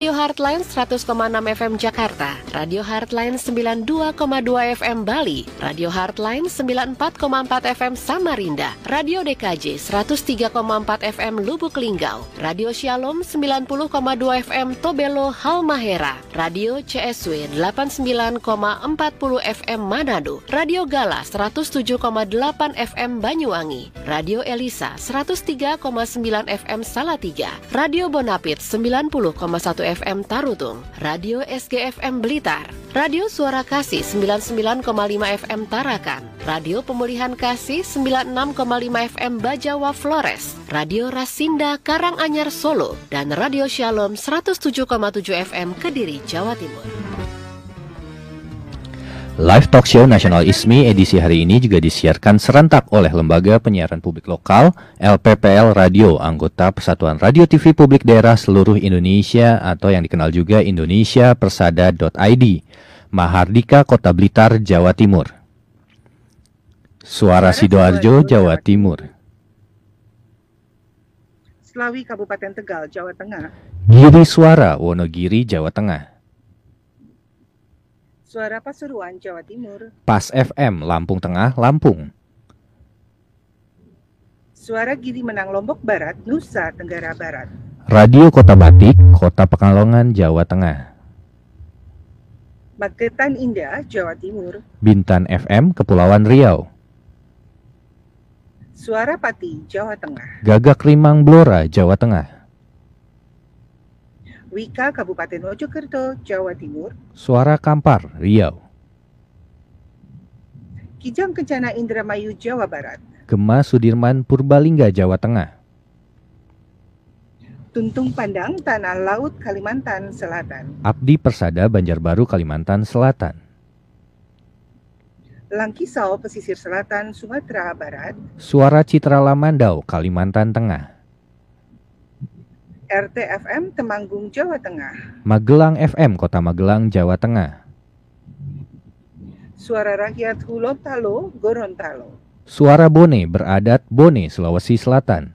Radio Heartline 100,6 FM Jakarta, Radio Heartline 92,2 FM Bali, Radio Heartline 94,4 FM Samarinda, Radio DKJ 103,4 FM Lubuk Linggau, Radio Shalom 90,2 FM Tobelo Halmahera, Radio CSW 89,40 FM Manado, Radio Gala 107,8 FM Banyuwangi, Radio Elisa 103,9 FM Salatiga, Radio Bonapit 90,1 FM Tarutung, Radio SGFM Blitar, Radio Suara Kasih 99,5 FM Tarakan, Radio Pemulihan Kasih 96,5 FM Bajawa Flores, Radio Rasinda Karanganyar Solo, dan Radio Shalom 107,7 FM Kediri, Jawa Timur. Live Talk Show Nasional ISMI edisi hari ini juga disiarkan serentak oleh Lembaga Penyiaran Publik Lokal LPPL Radio, anggota Persatuan Radio TV Publik Daerah seluruh Indonesia atau yang dikenal juga Indonesia Persada.id, Mahardika, Kota Blitar, Jawa Timur. Suara Sidoarjo, Jawa Timur. Selawi Kabupaten Tegal, Jawa Tengah. Giri Suara, Wonogiri, Jawa Tengah. Suara Pasuruan, Jawa Timur. Pas FM, Lampung Tengah, Lampung. Suara Giri Menang Lombok Barat, Nusa Tenggara Barat. Radio Kota Batik, Kota Pekalongan, Jawa Tengah. Magetan Indah, Jawa Timur. Bintan FM, Kepulauan Riau. Suara Pati, Jawa Tengah. Gagak Rimang Blora, Jawa Tengah. Wika Kabupaten Mojokerto, Jawa Timur. Suara Kampar, Riau. Kijang Kencana Indramayu, Jawa Barat. Gema Sudirman, Purbalingga, Jawa Tengah. Tuntung Pandang, Tanah Laut, Kalimantan Selatan. Abdi Persada, Banjarbaru, Kalimantan Selatan. Langkisau, Pesisir Selatan, Sumatera Barat. Suara Citra Lamandau, Kalimantan Tengah. RTFM Temanggung, Jawa Tengah. Magelang FM, Kota Magelang, Jawa Tengah. Suara Rakyat Hulontalo, Gorontalo. Suara Bone, Beradat, Bone, Sulawesi Selatan.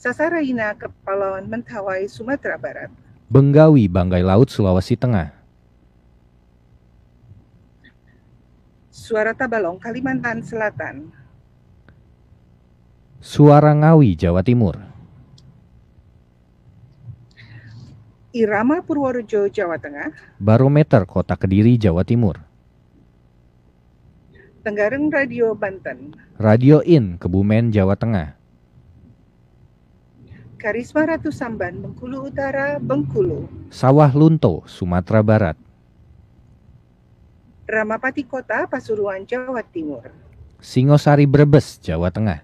Sasaraina, Kepulauan Mentawai, Sumatera Barat. Benggawi, Banggai Laut, Sulawesi Tengah. Suara Tabalong, Kalimantan Selatan. Suara Ngawi, Jawa Timur. Irama Purworejo, Jawa Tengah. Barometer, Kota Kediri, Jawa Timur. Tenggareng Radio Banten. Radio In, Kebumen, Jawa Tengah. Karisma Ratu Samban, Bengkulu Utara, Bengkulu. Sawah Lunto, Sumatera Barat. Ramapati Kota, Pasuruan, Jawa Timur. Singosari Brebes, Jawa Tengah.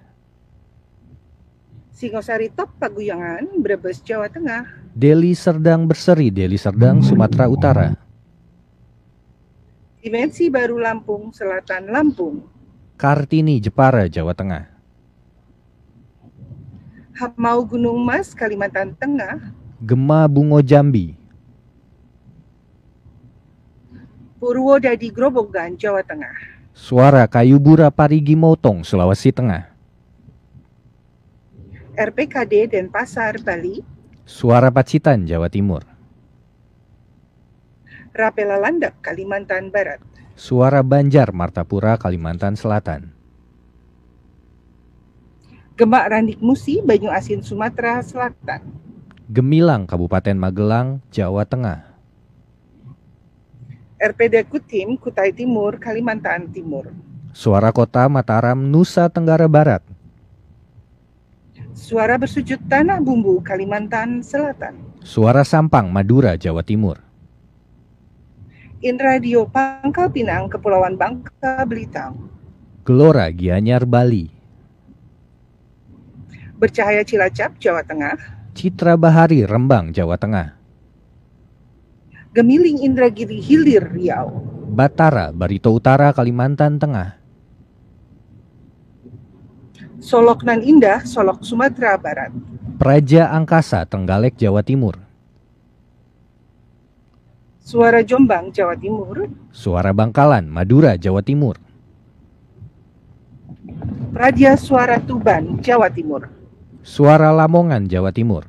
Singosari Top Paguyangan, Brebes, Jawa Tengah. Deli Serdang Berseri, Deli Serdang, Sumatera Utara. Dimensi Baru Lampung, Selatan Lampung. Kartini, Jepara, Jawa Tengah. Hamau Gunung Mas, Kalimantan Tengah. Gema Bungo Jambi. Purwodadi Grobogan, Jawa Tengah. Suara Kayubura Parigi Motong, Sulawesi Tengah. RPKD Denpasar, Bali. Suara Pacitan, Jawa Timur. Rapela Landak, Kalimantan Barat. Suara Banjar, Martapura, Kalimantan Selatan. Gemak Randik Musi, Banyu Asin, Sumatera Selatan. Gemilang, Kabupaten Magelang, Jawa Tengah. RPD Kutim, Kutai Timur, Kalimantan Timur. Suara Kota Mataram, Nusa Tenggara Barat. Suara Bersujud Tanah Bumbu, Kalimantan Selatan. Suara Sampang, Madura, Jawa Timur. In Radio Pangkal Pinang, Kepulauan Bangka Belitung. Gelora, Gianyar, Bali. Bercahaya Cilacap, Jawa Tengah. Citra Bahari, Rembang, Jawa Tengah. Gemiling Indragiri Hilir, Riau. Batara, Barito Utara, Kalimantan Tengah. Solok Nan Indah, Solok Sumatera Barat. Praja Angkasa, Trenggalek, Jawa Timur. Suara Jombang, Jawa Timur. Suara Bangkalan, Madura, Jawa Timur. Radia Suara Tuban, Jawa Timur. Suara Lamongan, Jawa Timur.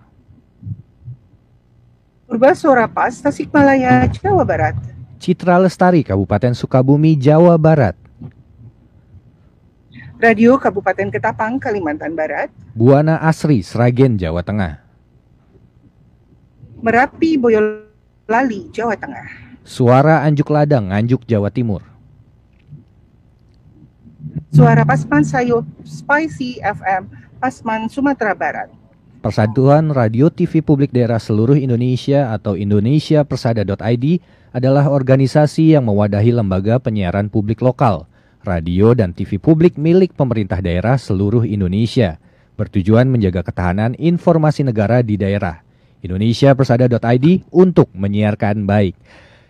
Purba Sorapas, Tasikmalaya, Jawa Barat. Citra Lestari, Kabupaten Sukabumi, Jawa Barat. Radio Kabupaten Ketapang, Kalimantan Barat. Buana Asri, Sragen, Jawa Tengah. Merapi Boyolali, Jawa Tengah. Suara Anjuk Ladang, Nganjuk, Jawa Timur. Suara Pasman Sayup Spicy FM, Pasman Sumatera Barat. Persatuan Radio TV Publik Daerah Seluruh Indonesia atau Indonesia Persada.id adalah organisasi yang mewadahi lembaga penyiaran publik lokal radio dan TV publik milik pemerintah daerah seluruh Indonesia, bertujuan menjaga ketahanan informasi negara di daerah. Indonesia Persada.id untuk menyiarkan baik.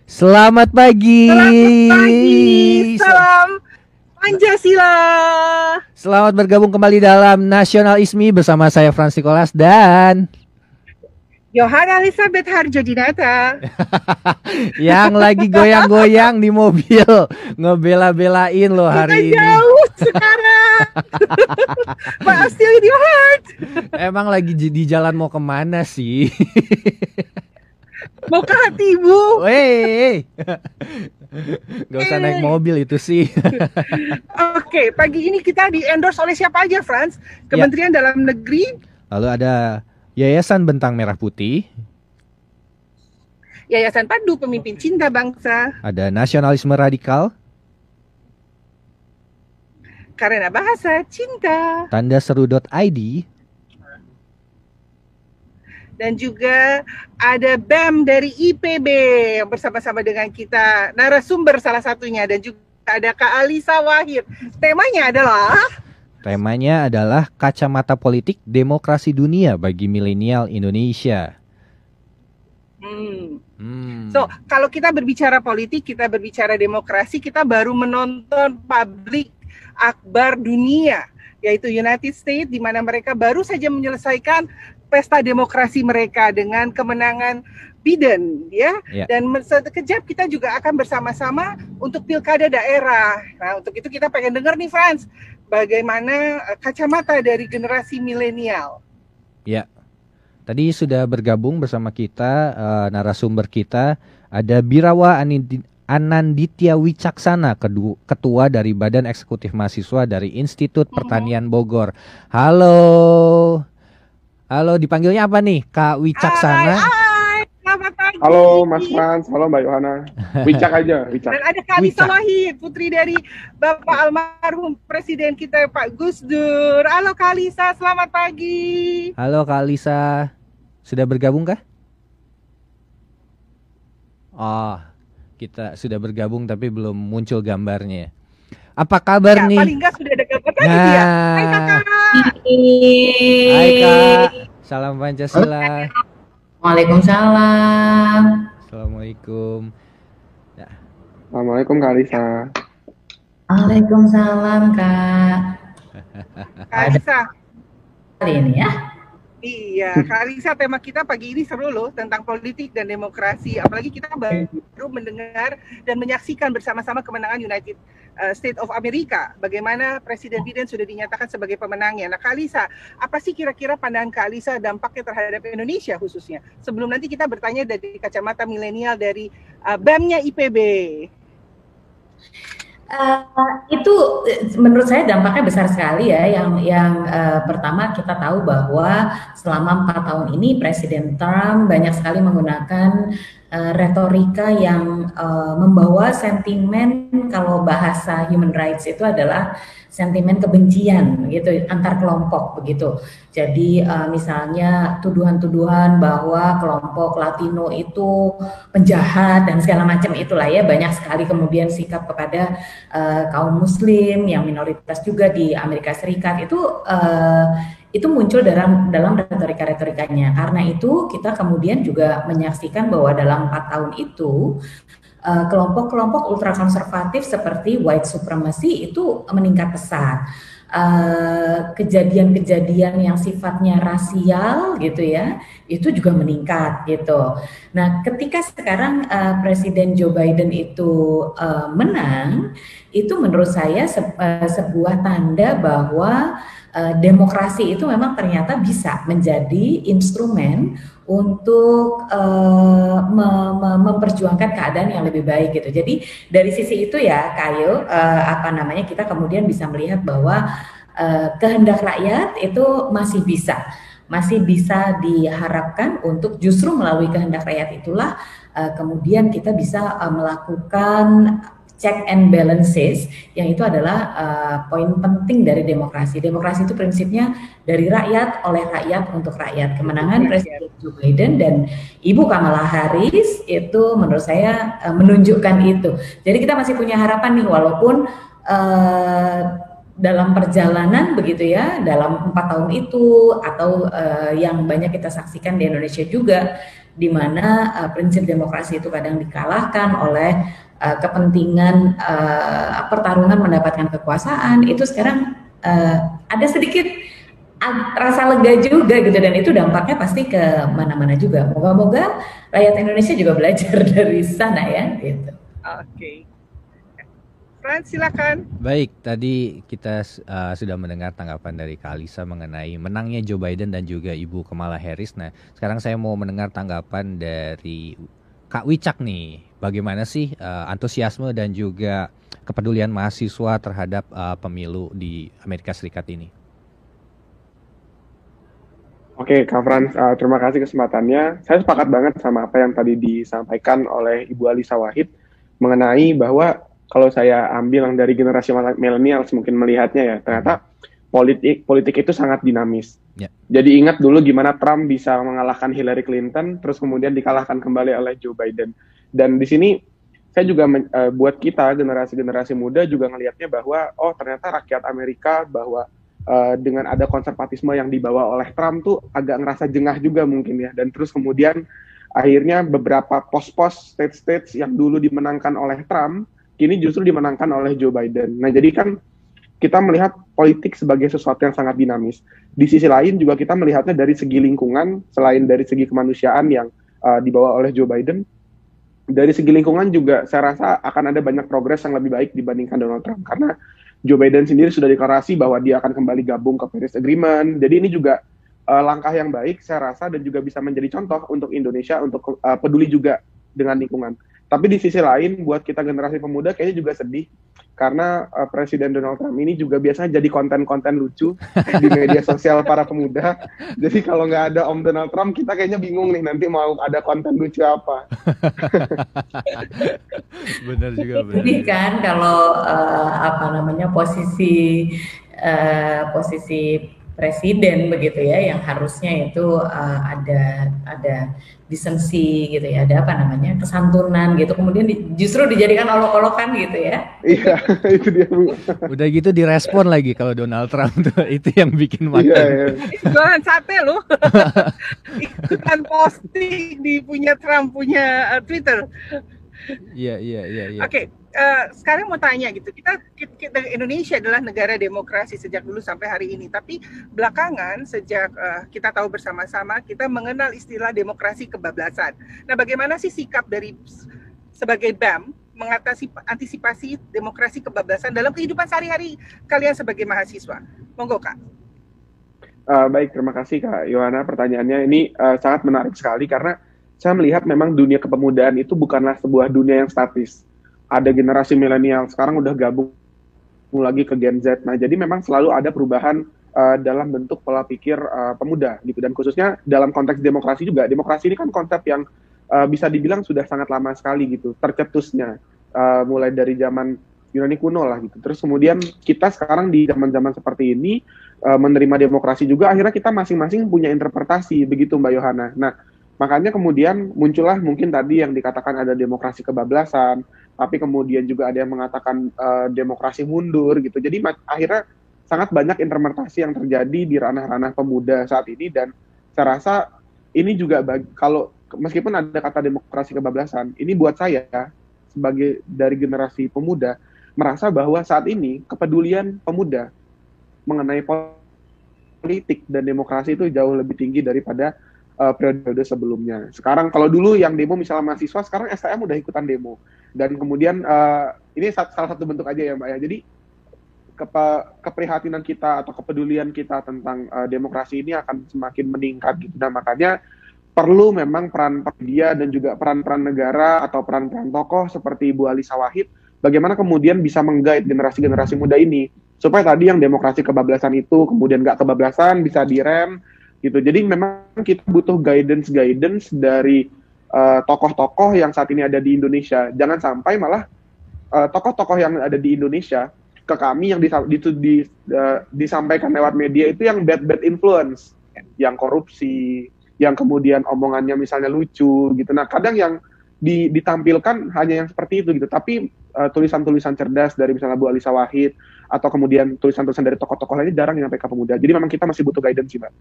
Selamat pagi. Selamat pagi. Salam Pancasila. Selamat bergabung kembali dalam Nasional Ismi bersama saya Frans Nikolas dan Yohana Elizabeth Harjo Dinata yang lagi goyang-goyang di mobil ngebela-belain lo hari Kita ini. jauh sekarang. But still in your heart. Emang lagi di jalan mau ke mana sih? Mau ke hatimu. Wey, gak usah naik mobil itu sih. Oke, pagi ini kita di endorse oleh siapa aja, Franz? Kementerian Dalam Negeri, Lalu ada Yayasan Bentang Merah Putih, Yayasan Pandu Pemimpin Cinta Bangsa, ada Nasionalisme Radikal, Karena Bahasa Cinta, Tanda Seru.id, dan juga ada BEM dari IPB yang bersama-sama dengan kita narasumber salah satunya. Dan juga ada Kak Alisa Wahid. Temanya adalah Temanya adalah Kacamata Politik Demokrasi Dunia bagi Milenial Indonesia. hmm, Hmm. So, kalau kita berbicara politik, kita berbicara demokrasi, kita baru menonton publik akbar dunia, yaitu United States, di mana mereka baru saja menyelesaikan pesta demokrasi mereka dengan kemenangan Biden, ya. Ya. Dan sekejap kita juga akan bersama-sama untuk pilkada daerah. Nah, untuk itu kita pengen dengar nih, Franz, bagaimana eh, kacamata dari generasi milenial. Tadi sudah bergabung bersama kita eh, narasumber kita ada Birawa Anindi- Ananditya Wicaksana, ketua dari Badan Eksekutif Mahasiswa dari Institut Pertanian Bogor. Halo. Halo, dipanggilnya apa nih? Kak Wicaksana. Hai. Halo Mas Frans, halo Mbak Yohana. Wicak aja, Wicak. Dan ada Kalisa Wicak. Wahid, putri dari Bapak almarhum Presiden kita Pak Gus Dur. Halo Kalisa, selamat pagi. Halo Kak Lisa. Sudah bergabung kah? Oh, kita sudah bergabung tapi belum muncul gambarnya. Apa kabar Ya, nih? paling enggak sudah ada gambar tadi dia. Hai Nah, kakak. hai Kak. Salam Pancasila. Waalaikumsalam. Assalamualaikum. Assalamualaikum Kak Alisa. Waalaikumsalam Kak. Kalisa. Kali ini ya. Iya, Kalisa tema kita pagi ini seru loh tentang politik dan demokrasi. Apalagi kita baru mendengar dan menyaksikan bersama-sama kemenangan United uh, States of America. Bagaimana Presiden Biden sudah dinyatakan sebagai pemenangnya. Nah, Kalisa, apa sih kira-kira pandangan Kalisa dampaknya terhadap Indonesia khususnya? Sebelum nanti kita bertanya dari kacamata milenial dari uh, BEM-nya IPB. Eh, itu eh, menurut saya dampaknya besar sekali ya. Yang yang eh, pertama kita tahu bahwa selama empat tahun ini Presiden Trump banyak sekali menggunakan eh, retorika yang eh, membawa sentimen kalau bahasa human rights itu adalah sentimen kebencian gitu antar kelompok begitu. Jadi eh, misalnya tuduhan-tuduhan bahwa kelompok Latino itu penjahat dan segala macam itulah ya banyak sekali kemudian sikap kepada eh, kaum muslim yang minoritas juga di Amerika Serikat itu eh, itu muncul dalam dalam retorika-retorikanya. Karena itu kita kemudian juga menyaksikan bahwa dalam empat tahun itu eh, kelompok-kelompok ultrakonservatif seperti white supremacy itu meningkat pesat. Eh, Kejadian-kejadian yang sifatnya rasial gitu ya, itu juga meningkat gitu. Nah, ketika sekarang eh, Presiden Joe Biden itu eh, menang, itu menurut saya se- eh, sebuah tanda bahwa eh, demokrasi itu memang ternyata bisa menjadi instrumen untuk uh, memperjuangkan keadaan yang lebih baik gitu. Jadi dari sisi itu ya Kayo uh, apa namanya kita kemudian bisa melihat bahwa uh, kehendak rakyat itu masih bisa masih bisa diharapkan untuk justru melalui kehendak rakyat itulah uh, kemudian kita bisa uh, melakukan check and balances yang itu adalah uh, poin penting dari demokrasi. Demokrasi itu prinsipnya dari rakyat oleh rakyat untuk rakyat. Kemenangan Presiden Joe Biden dan Ibu Kamala Harris itu menurut saya uh, menunjukkan itu. Jadi kita masih punya harapan nih walaupun uh, dalam perjalanan begitu ya dalam empat tahun itu atau uh, yang banyak kita saksikan di Indonesia juga di mana uh, prinsip demokrasi itu kadang dikalahkan oleh uh, kepentingan uh, pertarungan mendapatkan kekuasaan itu sekarang uh, ada sedikit rasa lega juga gitu dan itu dampaknya pasti ke mana-mana juga. Moga-moga rakyat Indonesia juga belajar dari sana ya gitu. Oke. Okay. Frans silakan. Baik, tadi kita uh, sudah mendengar tanggapan dari Kalisa mengenai menangnya Joe Biden dan juga Ibu Kamala Harris. Nah, sekarang saya mau mendengar tanggapan dari Kak Wicak nih bagaimana sih uh, antusiasme dan juga kepedulian mahasiswa terhadap uh, pemilu di Amerika Serikat ini? Oke, Kak Frans, uh, terima kasih kesempatannya. Saya sepakat banget sama apa yang tadi disampaikan oleh Ibu Alisa Wahid mengenai bahwa kalau saya ambil yang dari generasi milenial mungkin melihatnya ya, ternyata politik politik itu sangat dinamis. Yeah. Jadi ingat dulu gimana Trump bisa mengalahkan Hillary Clinton, terus kemudian dikalahkan kembali oleh Joe Biden. Dan di sini saya juga uh, buat kita generasi-generasi muda juga ngelihatnya bahwa oh ternyata rakyat Amerika bahwa uh, dengan ada konservatisme yang dibawa oleh Trump tuh agak ngerasa jengah juga mungkin ya. Dan terus kemudian akhirnya beberapa pos-pos state-states yang dulu dimenangkan oleh Trump kini justru dimenangkan oleh Joe Biden. Nah jadi kan kita melihat politik sebagai sesuatu yang sangat dinamis. Di sisi lain juga kita melihatnya dari segi lingkungan selain dari segi kemanusiaan yang uh, dibawa oleh Joe Biden dari segi lingkungan juga saya rasa akan ada banyak progres yang lebih baik dibandingkan Donald Trump karena Joe Biden sendiri sudah deklarasi bahwa dia akan kembali gabung ke Paris Agreement. Jadi ini juga uh, langkah yang baik saya rasa dan juga bisa menjadi contoh untuk Indonesia untuk uh, peduli juga dengan lingkungan. Tapi di sisi lain buat kita generasi pemuda kayaknya juga sedih karena uh, Presiden Donald Trump ini juga biasanya jadi konten-konten lucu di media sosial para pemuda. Jadi kalau nggak ada Om Donald Trump, kita kayaknya bingung nih nanti mau ada konten lucu apa. benar juga. Benar. Jadi kan kalau uh, apa namanya posisi uh, posisi presiden begitu ya yang harusnya itu uh, ada ada disensi gitu ya ada apa namanya kesantunan gitu. Kemudian di, justru dijadikan olok-olokan gitu ya. Iya itu dia bu. Udah gitu direspon lagi kalau Donald Trump tuh itu yang bikin mata iya, iya. jualan sate loh ikutan posting di punya Trump punya uh, Twitter iya iya iya iya oke okay uh, sekarang mau tanya gitu, kita, kita Indonesia adalah negara demokrasi sejak dulu sampai hari ini, tapi belakangan sejak uh, kita tahu bersama-sama kita mengenal istilah demokrasi kebablasan. Nah, bagaimana sih sikap dari sebagai BAM mengatasi antisipasi demokrasi kebablasan dalam kehidupan sehari-hari kalian sebagai mahasiswa? Monggo kak. Uh, baik, terima kasih kak Yohana. Pertanyaannya ini uh, sangat menarik sekali karena saya melihat memang dunia kepemudaan itu bukanlah sebuah dunia yang statis ada generasi milenial sekarang udah gabung lagi ke Gen Z. Nah, jadi memang selalu ada perubahan uh, dalam bentuk pola pikir uh, pemuda gitu dan khususnya dalam konteks demokrasi juga. Demokrasi ini kan konsep yang uh, bisa dibilang sudah sangat lama sekali gitu, tercetusnya uh, mulai dari zaman Yunani kuno lah gitu. Terus kemudian kita sekarang di zaman-zaman seperti ini uh, menerima demokrasi juga akhirnya kita masing-masing punya interpretasi begitu Mbak Yohana. Nah, makanya kemudian muncullah mungkin tadi yang dikatakan ada demokrasi kebablasan, tapi kemudian juga ada yang mengatakan uh, demokrasi mundur gitu. Jadi akhirnya sangat banyak interpretasi yang terjadi di ranah-ranah pemuda saat ini dan saya rasa ini juga bagi, kalau meskipun ada kata demokrasi kebablasan, ini buat saya sebagai dari generasi pemuda merasa bahwa saat ini kepedulian pemuda mengenai politik dan demokrasi itu jauh lebih tinggi daripada uh, periode sebelumnya. Sekarang kalau dulu yang demo misalnya mahasiswa, sekarang STM udah ikutan demo. Dan kemudian uh, ini salah satu bentuk aja ya mbak ya. Jadi kepe, keprihatinan kita atau kepedulian kita tentang uh, demokrasi ini akan semakin meningkat gitu. Dan makanya perlu memang peran media dan juga peran-peran negara atau peran-peran tokoh seperti Ibu Alisa Wahid bagaimana kemudian bisa menggait generasi-generasi muda ini supaya tadi yang demokrasi kebablasan itu kemudian nggak kebablasan bisa direm gitu jadi memang kita butuh guidance guidance dari tokoh tokoh-tokoh yang saat ini ada di Indonesia jangan sampai malah tokoh tokoh-tokoh yang ada di Indonesia ke kami yang dis, dis, dis, uh, disampaikan lewat media itu yang bad bad influence yang korupsi yang kemudian omongannya misalnya lucu gitu. Nah, kadang yang di, ditampilkan hanya yang seperti itu gitu. Tapi uh, tulisan-tulisan cerdas dari misalnya Bu Alisa Wahid atau kemudian tulisan-tulisan dari tokoh-tokoh lainnya jarang yang sampai ke pemuda. Jadi memang kita masih butuh guidance sih, Mbak.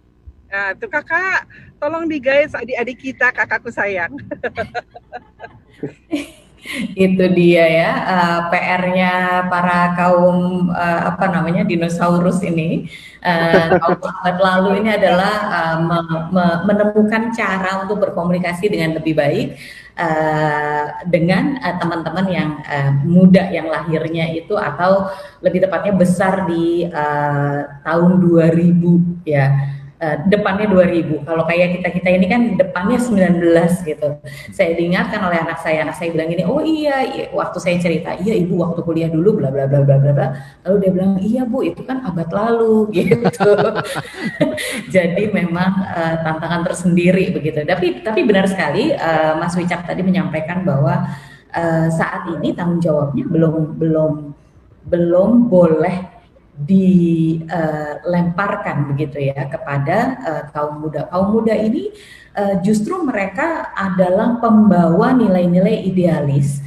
Nah, tuh kakak, tolong digais adik-adik kita, kakakku sayang. itu dia ya uh, eh, PR-nya para kaum uh, apa namanya dinosaurus ini uh, kaum lalu ini adalah uh, me me menemukan cara untuk berkomunikasi dengan lebih baik uh, dengan teman-teman uh, yang uh, muda yang lahirnya itu atau lebih tepatnya besar di uh, tahun 2000 ya uh, depannya 2000. Kalau kayak kita-kita ini kan depannya 19 gitu. Saya diingatkan oleh anak saya, anak saya bilang gini, "Oh iya, iya, waktu saya cerita, iya Ibu waktu kuliah dulu bla bla bla bla bla bla." Lalu dia bilang, "Iya Bu, itu kan abad lalu." gitu. Jadi memang uh, tantangan tersendiri begitu. Tapi tapi benar sekali uh, Mas Wicak tadi menyampaikan bahwa uh, saat ini tanggung jawabnya belum belum belum boleh dilemparkan begitu ya kepada uh, kaum muda. Kaum muda ini uh, justru mereka adalah pembawa nilai-nilai idealis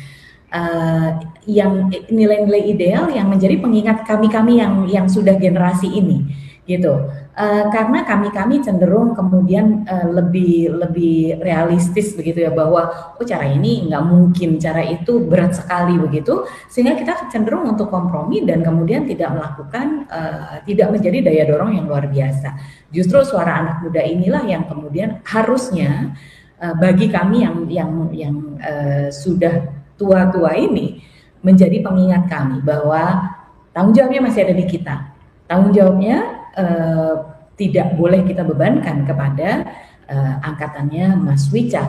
uh, yang nilai-nilai ideal yang menjadi pengingat kami-kami yang yang sudah generasi ini gitu. Uh, karena kami-kami cenderung kemudian uh, lebih lebih realistis begitu ya bahwa oh cara ini nggak mungkin cara itu berat sekali begitu. Sehingga kita cenderung untuk kompromi dan kemudian tidak melakukan uh, tidak menjadi daya dorong yang luar biasa. Justru suara anak muda inilah yang kemudian harusnya uh, bagi kami yang yang yang uh, sudah tua-tua ini menjadi pengingat kami bahwa tanggung jawabnya masih ada di kita. Tanggung jawabnya uh, tidak boleh kita bebankan kepada uh, angkatannya Mas Wicak.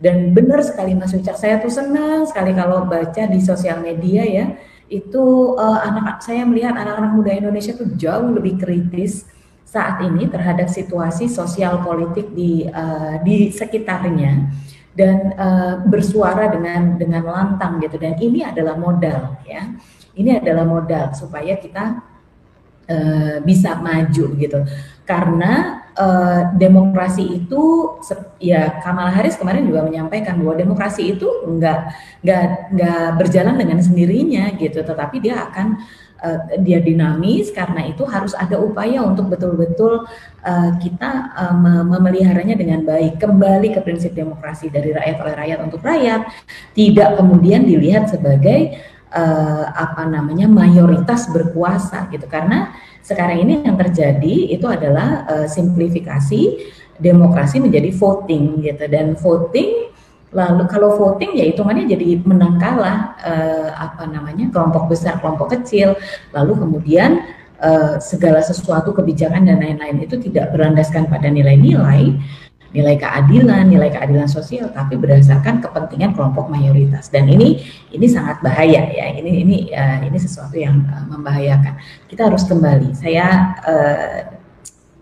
Dan benar sekali Mas Wicak, saya tuh senang sekali kalau baca di sosial media ya, itu uh, anak saya melihat anak-anak muda Indonesia tuh jauh lebih kritis saat ini terhadap situasi sosial politik di uh, di sekitarnya dan uh, bersuara dengan dengan lantang gitu dan ini adalah modal ya ini adalah modal supaya kita uh, bisa maju gitu. Karena uh, demokrasi itu ya Kamala Harris kemarin juga menyampaikan bahwa demokrasi itu enggak enggak enggak berjalan dengan sendirinya gitu. Tetapi dia akan uh, dia dinamis karena itu harus ada upaya untuk betul-betul uh, kita uh, memeliharanya dengan baik. Kembali ke prinsip demokrasi dari rakyat oleh rakyat untuk rakyat. Tidak kemudian dilihat sebagai uh, apa namanya mayoritas berkuasa gitu. Karena sekarang ini yang terjadi itu adalah uh, simplifikasi demokrasi menjadi voting gitu. Dan voting lalu kalau voting ya hitungannya jadi menang kalah uh, apa namanya kelompok besar kelompok kecil. Lalu kemudian uh, segala sesuatu kebijakan dan lain-lain itu tidak berlandaskan pada nilai-nilai nilai keadilan, nilai keadilan sosial, tapi berdasarkan kepentingan kelompok mayoritas. Dan ini ini sangat bahaya ya. Ini ini uh, ini sesuatu yang uh, membahayakan. Kita harus kembali. Saya uh,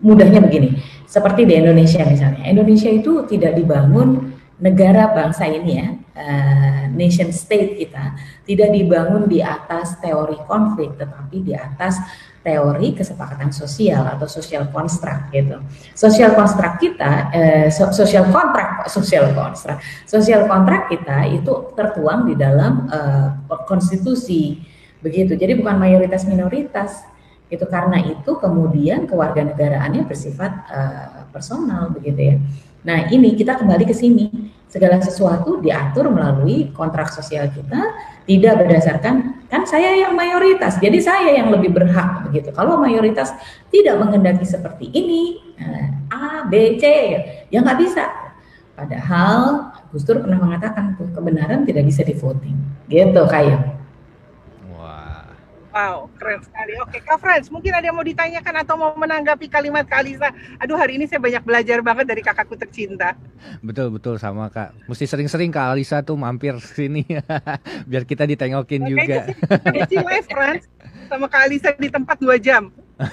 mudahnya begini, seperti di Indonesia misalnya. Indonesia itu tidak dibangun negara bangsa ini ya, uh, nation state kita tidak dibangun di atas teori konflik, tetapi di atas teori kesepakatan sosial atau social construct gitu. Social construct kita, eh, social contract, social construct, social contract kita itu tertuang di dalam eh, konstitusi begitu. Jadi bukan mayoritas minoritas itu karena itu kemudian kewarganegaraannya bersifat eh, personal begitu ya. Nah ini kita kembali ke sini. Segala sesuatu diatur melalui kontrak sosial kita tidak berdasarkan kan saya yang mayoritas jadi saya yang lebih berhak begitu. Kalau mayoritas tidak menghendaki seperti ini eh, A B C ya nggak bisa. Padahal Gus Dur pernah mengatakan kebenaran tidak bisa di voting gitu kayak Wow, keren sekali. Oke, Kak Franz, mungkin ada yang mau ditanyakan atau mau menanggapi kalimat Kak Alisa? Aduh, hari ini saya banyak belajar banget dari kakakku tercinta. Betul, betul sama Kak. Mesti sering-sering Kak Alisa tuh mampir sini biar kita ditengokin Oke, juga. Oke, live, Franz. Sama Kak Alisa di tempat dua jam.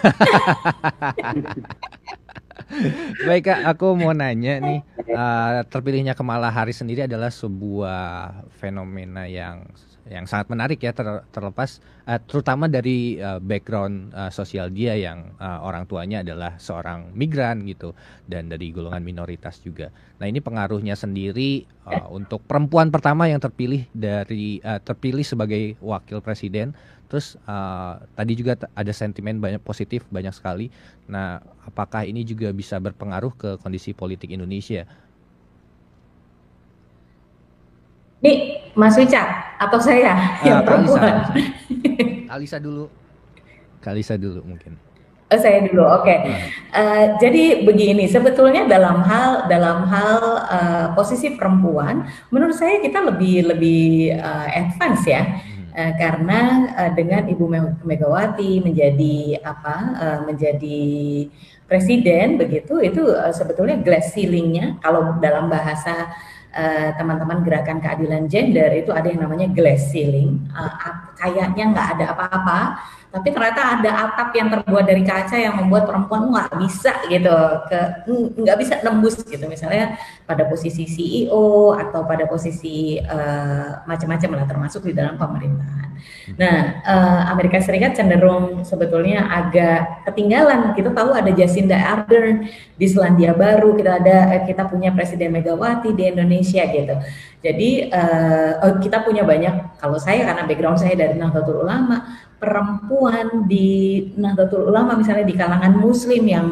Baik Kak, aku mau nanya nih, uh, terpilihnya Kamala Harris sendiri adalah sebuah fenomena yang yang sangat menarik ya ter, terlepas uh, terutama dari uh, background uh, sosial dia yang uh, orang tuanya adalah seorang migran gitu dan dari golongan minoritas juga. Nah ini pengaruhnya sendiri uh, untuk perempuan pertama yang terpilih dari uh, terpilih sebagai wakil presiden. Terus uh, tadi juga ada sentimen banyak positif banyak sekali. Nah apakah ini juga bisa berpengaruh ke kondisi politik Indonesia? Nih Mas Wicak atau saya uh, yang perempuan? Alisa, Alisa dulu. Kalisa dulu mungkin. Oh, saya dulu, oke. Okay. Uh, eh, jadi begini, sebetulnya dalam hal dalam hal uh, posisi perempuan, menurut saya kita lebih lebih uh, advance ya, uh, karena uh, dengan Ibu Megawati menjadi apa, uh, menjadi presiden begitu, itu uh, sebetulnya glass ceilingnya kalau dalam bahasa teman-teman uh, gerakan keadilan gender itu ada yang namanya glass ceiling. Uh, kayaknya nggak ada apa-apa, tapi ternyata ada atap yang terbuat dari kaca yang membuat perempuan nggak bisa gitu, ke nggak bisa nembus gitu. Misalnya pada posisi CEO atau pada posisi uh, macam-macam lah, termasuk di dalam pemerintahan. Nah, uh, Amerika Serikat cenderung sebetulnya agak ketinggalan. Kita tahu ada Jacinda Ardern di Selandia Baru, kita ada kita punya Presiden Megawati di Indonesia gitu. Jadi uh, kita punya banyak. Kalau saya karena background saya dari Nahdlatul Ulama, perempuan di Nahdlatul Ulama misalnya di kalangan Muslim yang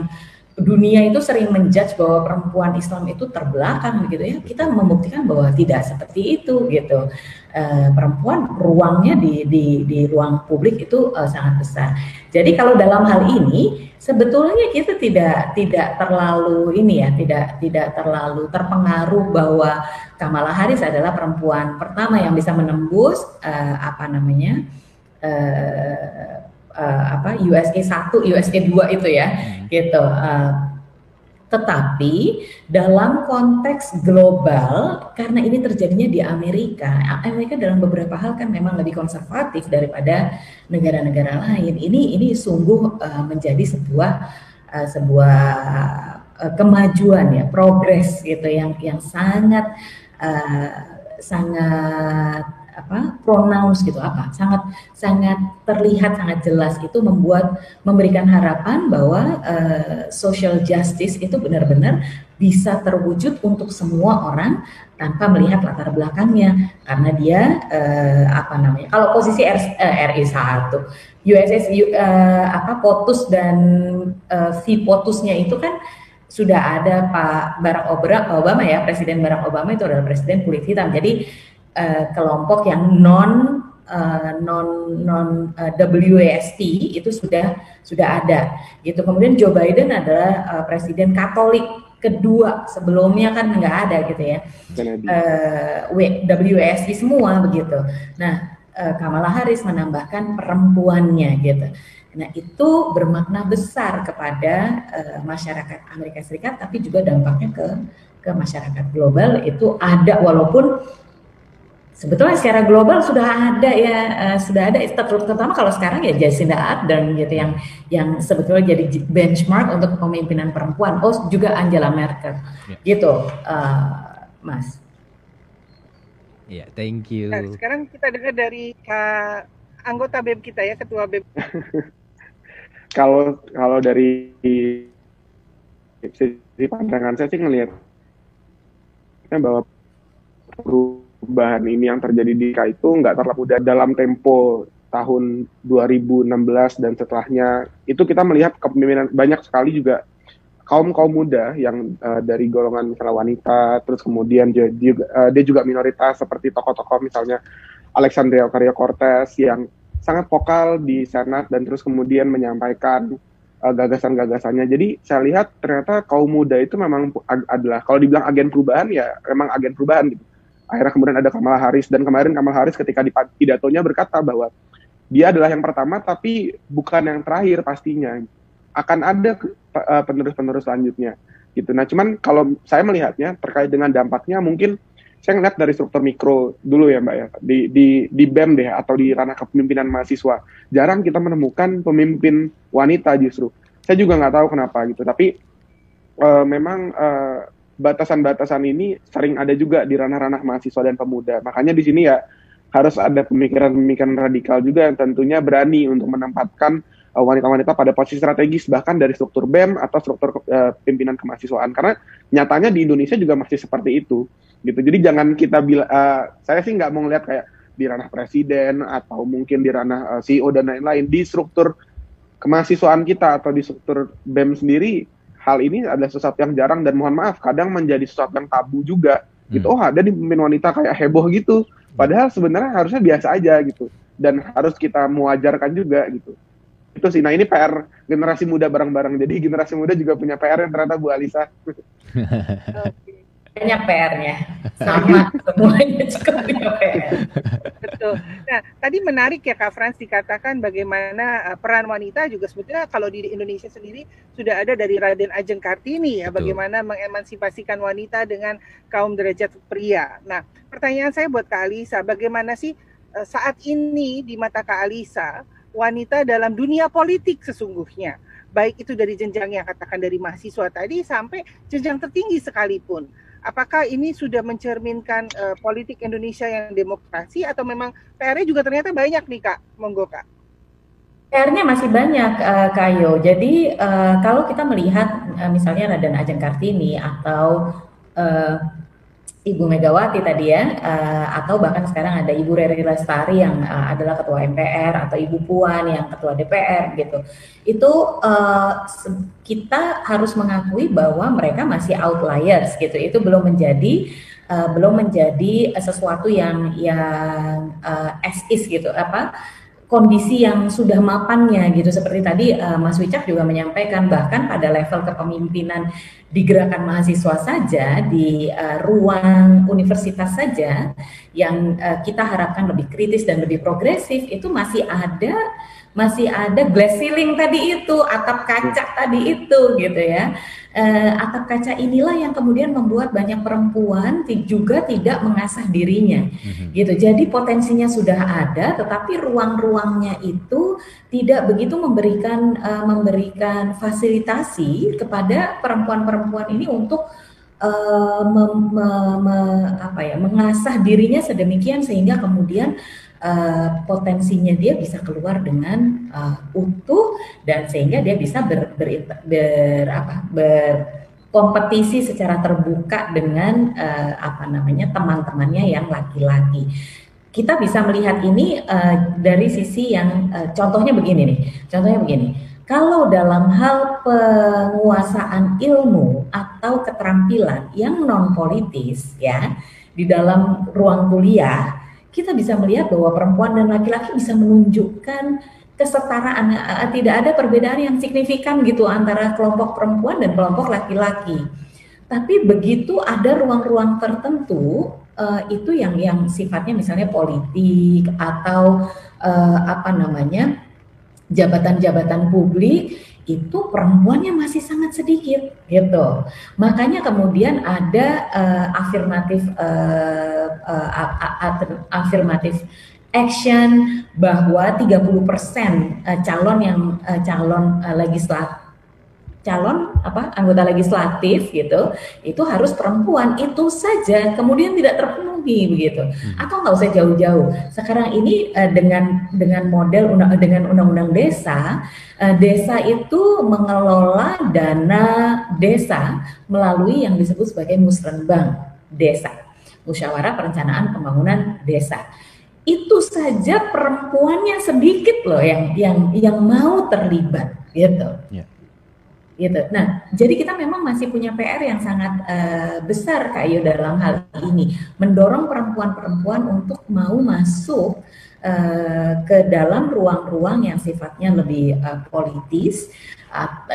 dunia itu sering menjudge bahwa perempuan Islam itu terbelakang begitu ya. Kita membuktikan bahwa tidak seperti itu gitu. E, perempuan ruangnya di di di ruang publik itu e, sangat besar. Jadi kalau dalam hal ini sebetulnya kita tidak tidak terlalu ini ya tidak tidak terlalu terpengaruh bahwa Kamala Harris adalah perempuan pertama yang bisa menembus e, apa namanya e, uh, apa USA 1, USA 2 itu ya, hmm. gitu. Uh, tetapi dalam konteks global, karena ini terjadinya di Amerika, Amerika dalam beberapa hal kan memang lebih konservatif daripada negara-negara lain. Ini ini sungguh uh, menjadi sebuah uh, sebuah uh, kemajuan ya, progres gitu yang yang sangat uh, sangat apa pronouns gitu apa sangat sangat terlihat sangat jelas itu membuat memberikan harapan bahwa uh, social justice itu benar-benar bisa terwujud untuk semua orang tanpa melihat latar belakangnya. Karena dia uh, apa namanya kalau posisi R, uh, RI 1 USS uh, apa POTUS dan uh, V POTUSnya itu kan sudah ada Pak Barack Obama ya Presiden Barack Obama itu adalah presiden kulit hitam. Jadi uh, kelompok yang non uh, non non uh, eh, WAST itu sudah sudah ada. Gitu. Kemudian Joe Biden adalah uh, presiden Katolik kedua sebelumnya kan nggak ada gitu ya. Uh, WAST semua begitu. Nah uh, Kamala Harris menambahkan perempuannya gitu. Nah, itu bermakna besar kepada uh, masyarakat Amerika Serikat, tapi juga dampaknya ke ke masyarakat global. Itu ada walaupun sebetulnya secara global sudah ada ya uh, sudah ada. Terutama kalau sekarang ya Jacinda Ardern gitu yang yang sebetulnya jadi benchmark untuk kepemimpinan perempuan. Oh juga Angela Merkel. Yeah. gitu uh, Mas. Ya yeah, thank you. Nah, sekarang kita dengar dari uh, anggota BEM kita ya ketua BEM kalau kalau dari sisi pandangan saya sih ngelihat bahwa perubahan ini yang terjadi di KI itu nggak terlalu mudah dalam tempo tahun 2016 dan setelahnya itu kita melihat kepemimpinan banyak sekali juga kaum kaum muda yang uh, dari golongan misalnya wanita terus kemudian dia juga, uh, dia juga minoritas seperti tokoh-tokoh misalnya Alexandria Ocasio Cortez yang sangat vokal di Senat dan terus kemudian menyampaikan uh, gagasan-gagasannya. Jadi saya lihat ternyata kaum muda itu memang adalah kalau dibilang agen perubahan ya memang agen perubahan gitu akhirnya kemudian ada Kamala Harris. Dan kemarin Kamala Harris ketika di pidatonya berkata bahwa dia adalah yang pertama tapi bukan yang terakhir pastinya. Akan ada uh, penerus-penerus selanjutnya. Gitu. Nah, cuman kalau saya melihatnya terkait dengan dampaknya mungkin saya ngeliat dari struktur mikro dulu ya Mbak ya. Di di di BEM deh atau di ranah kepemimpinan mahasiswa. Jarang kita menemukan pemimpin wanita justru. Saya juga nggak tahu kenapa gitu. Tapi uh, memang uh, batasan-batasan ini sering ada juga di ranah-ranah mahasiswa dan pemuda. Makanya di sini ya harus ada pemikiran-pemikiran radikal juga yang tentunya berani untuk menempatkan Eh, wanita-wanita pada posisi strategis bahkan dari struktur BEM atau struktur uh, pimpinan kemahasiswaan. Karena nyatanya di Indonesia juga masih seperti itu gitu. Jadi jangan kita bila uh, saya sih nggak mau ngeliat kayak di ranah presiden atau mungkin di ranah uh, CEO dan lain-lain. Di struktur kemahasiswaan kita atau di struktur BEM sendiri hal ini adalah sesuatu yang jarang dan mohon maaf kadang menjadi sesuatu yang tabu juga gitu hmm. oh ada di pemimpin wanita kayak heboh gitu padahal sebenarnya harusnya biasa aja gitu dan harus kita mewajarkan juga gitu itu sih. Nah ini PR generasi muda bareng-bareng. Jadi generasi muda juga punya PR yang ternyata Bu Alisa. Banyak PR-nya. Sama semuanya juga punya PR. Betul. Nah tadi menarik ya Kak Frans dikatakan bagaimana uh, peran wanita juga sebetulnya kalau di Indonesia sendiri sudah ada dari Raden Ajeng Kartini ya bagaimana mengemansipasikan wanita dengan kaum derajat pria. Nah pertanyaan saya buat Kak Alisa, bagaimana sih uh, saat ini di mata Kak Alisa wanita dalam dunia politik sesungguhnya. Baik itu dari jenjang yang katakan dari mahasiswa tadi sampai jenjang tertinggi sekalipun. Apakah ini sudah mencerminkan uh, politik Indonesia yang demokrasi atau memang PR-nya juga ternyata banyak nih Kak? Monggo Kak. PR-nya masih banyak uh, Kayo. Jadi uh, kalau kita melihat uh, misalnya Raden Ajeng Kartini atau uh, Ibu Megawati tadi ya, uh, atau bahkan sekarang ada Ibu Reri Lestari yang uh, adalah ketua MPR atau Ibu Puan yang ketua DPR gitu. Itu uh, kita harus mengakui bahwa mereka masih outliers gitu. Itu belum menjadi belum menjadi sesuatu yang yang gitu apa kondisi yang sudah mapannya gitu. Seperti tadi uh, Mas Wicak juga menyampaikan bahkan pada level kepemimpinan di gerakan mahasiswa saja di uh, ruang universitas saja yang uh, kita harapkan lebih kritis dan lebih progresif itu masih ada masih ada glass ceiling tadi itu atap kaca tadi itu gitu ya. Uh, atap kaca inilah yang kemudian membuat banyak perempuan juga tidak mengasah dirinya. Mm-hmm. gitu. Jadi potensinya sudah ada tetapi ruang-ruangnya itu tidak begitu memberikan uh, memberikan fasilitasi kepada perempuan-perempuan ini untuk uh, me, me, me, apa ya mengasah dirinya sedemikian sehingga kemudian uh, potensinya dia bisa keluar dengan uh, utuh dan sehingga dia bisa ber, ber, ber apa berkompetisi secara terbuka dengan uh, apa namanya teman-temannya yang laki-laki. Kita bisa melihat ini uh, dari sisi yang uh, contohnya begini nih. Contohnya begini. Kalau dalam hal penguasaan ilmu atau keterampilan yang non politis ya di dalam ruang kuliah kita bisa melihat bahwa perempuan dan laki-laki bisa menunjukkan kesetaraan, eh, tidak ada perbedaan yang signifikan gitu antara kelompok perempuan dan kelompok laki-laki. Tapi begitu ada ruang-ruang tertentu uh, itu yang yang sifatnya misalnya politik atau uh, apa namanya jabatan-jabatan publik itu perempuannya masih sangat sedikit gitu. Makanya kemudian ada uh, afirmatif uh, uh, afirmatif action bahwa 30% calon yang calon legislatif calon apa anggota legislatif gitu itu harus perempuan itu saja kemudian tidak terpenuhi begitu. Hmm. atau nggak usah jauh-jauh. Sekarang ini uh, dengan dengan model undang dengan undang-undang desa uh, desa itu mengelola dana desa melalui yang disebut sebagai musrenbang desa. Musyawarah perencanaan pembangunan desa. Itu saja perempuannya sedikit loh yang yang yang mau terlibat gitu. Yeah gitu. Nah, jadi kita memang masih punya PR yang sangat uh, besar Kak Iyo dalam hal ini, mendorong perempuan-perempuan untuk mau masuk uh, ke dalam ruang-ruang yang sifatnya lebih uh, politis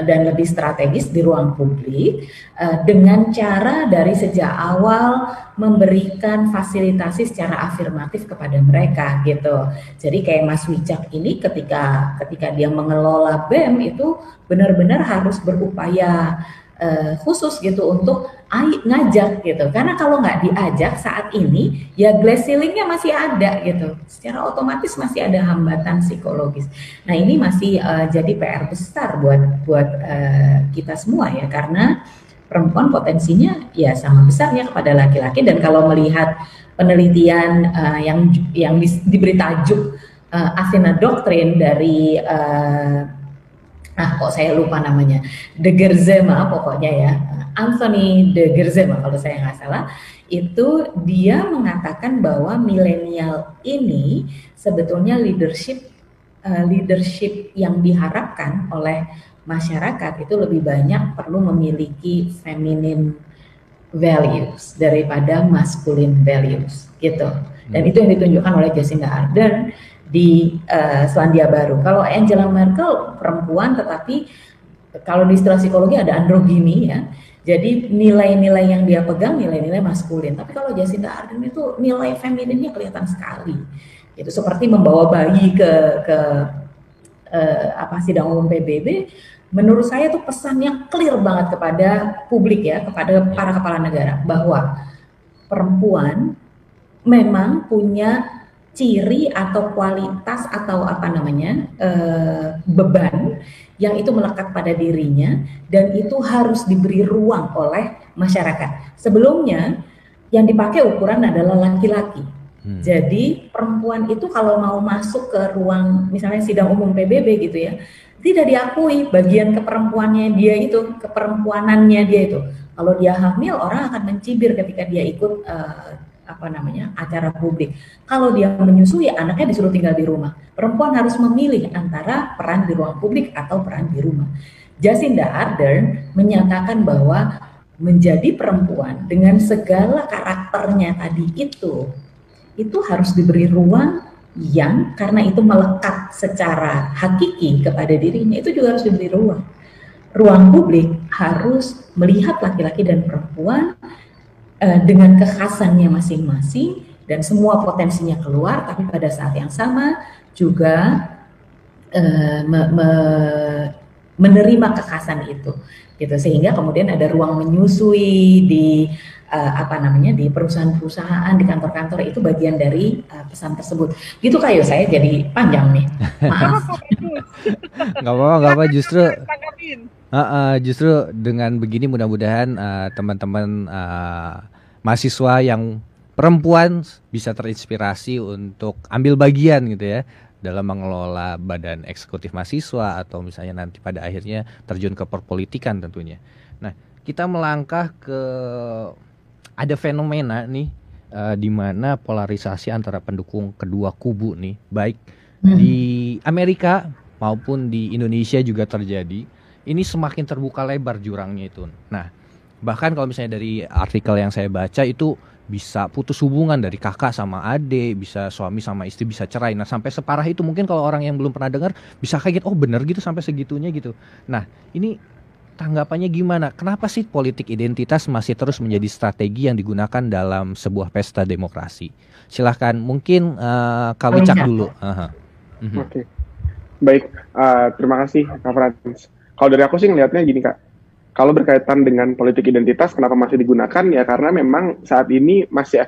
dan lebih strategis di ruang publik uh, dengan cara dari sejak awal memberikan fasilitasi secara afirmatif kepada mereka gitu. Jadi kayak Mas Wicak ini ketika ketika dia mengelola BEM itu benar-benar harus berupaya uh, khusus gitu untuk ngajak gitu. Karena kalau nggak diajak saat ini ya glass ceilingnya masih ada gitu. Secara otomatis masih ada hambatan psikologis. Nah ini masih uh, jadi PR besar buat buat uh, kita semua ya. Karena perempuan potensinya ya sama besarnya kepada laki-laki. Dan kalau melihat penelitian uh, yang yang di, diberi tajuk uh, Athena Doctrine dari uh, ah kok saya lupa namanya. De Gerzema pokoknya ya. Anthony De Gerzema kalau saya nggak salah. Itu dia mengatakan bahwa milenial ini sebetulnya leadership uh, leadership yang diharapkan oleh masyarakat itu lebih banyak perlu memiliki feminine values daripada masculine values gitu. Dan hmm. itu yang ditunjukkan oleh Jacinda Ardern di uh, Selandia Baru. Kalau Angela Merkel perempuan tetapi kalau di istilah psikologi ada androgini ya. Jadi nilai-nilai yang dia pegang nilai-nilai maskulin. Tapi kalau Jacinda Ardern itu nilai femininnya kelihatan sekali. Itu seperti membawa bayi ke ke uh, apa sidang umum PBB. Menurut saya itu pesannya clear banget kepada publik ya, kepada para kepala negara bahwa perempuan memang punya ciri atau kualitas atau apa namanya uh, beban yang itu melekat pada dirinya dan itu harus diberi ruang oleh masyarakat. Sebelumnya yang dipakai ukuran adalah laki-laki. Hmm. Jadi perempuan itu kalau mau masuk ke ruang misalnya sidang umum PBB gitu ya, tidak diakui bagian keperempuannya dia itu, keperempuanannya dia itu. Kalau dia hamil orang akan mencibir ketika dia ikut uh, apa namanya acara publik. Kalau dia menyusui anaknya disuruh tinggal di rumah. Perempuan harus memilih antara peran di ruang publik atau peran di rumah. Jacinda Ardern menyatakan bahwa menjadi perempuan dengan segala karakternya tadi itu itu harus diberi ruang yang karena itu melekat secara hakiki kepada dirinya itu juga harus diberi ruang. Ruang publik harus melihat laki-laki dan perempuan uh, dengan kekhasannya masing-masing dan semua potensinya keluar, tapi pada saat yang sama juga uh, me, me, menerima kekhasan itu, gitu sehingga kemudian ada ruang menyusui di uh, apa namanya di perusahaan-perusahaan di kantor-kantor itu bagian dari uh, pesan tersebut. Gitu kayak saya jadi panjang nih. Maaf. Gak apa-apa, apa justru. Uh, uh, justru dengan begini mudah-mudahan uh, teman-teman uh, mahasiswa yang perempuan bisa terinspirasi untuk ambil bagian gitu ya dalam mengelola badan eksekutif mahasiswa atau misalnya nanti pada akhirnya terjun ke perpolitikan tentunya. Nah, kita melangkah ke ada fenomena nih uh, di mana polarisasi antara pendukung kedua kubu nih, baik hmm. di Amerika maupun di Indonesia juga terjadi ini semakin terbuka lebar jurangnya itu. Nah, bahkan kalau misalnya dari artikel yang saya baca itu bisa putus hubungan dari kakak sama adik, bisa suami sama istri bisa cerai. Nah, sampai separah itu mungkin kalau orang yang belum pernah dengar bisa kaget, oh bener gitu sampai segitunya gitu. Nah, ini tanggapannya gimana? Kenapa sih politik identitas masih terus menjadi strategi yang digunakan dalam sebuah pesta demokrasi? Silahkan, mungkin uh, Kak Wicak dulu. Uh -huh. Oke, okay. baik. Uh, terima kasih Kak Frans. Kalau dari aku sih ngelihatnya gini kak, kalau berkaitan dengan politik identitas, kenapa masih digunakan ya karena memang saat ini masih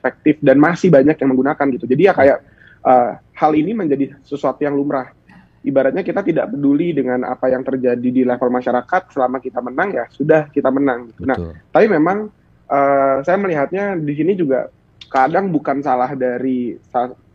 efektif dan masih banyak yang menggunakan gitu. Jadi ya kayak uh, hal ini menjadi sesuatu yang lumrah. Ibaratnya kita tidak peduli dengan apa yang terjadi di level masyarakat selama kita menang ya sudah kita menang. Gitu. Nah, tapi memang uh, saya melihatnya di sini juga kadang bukan salah dari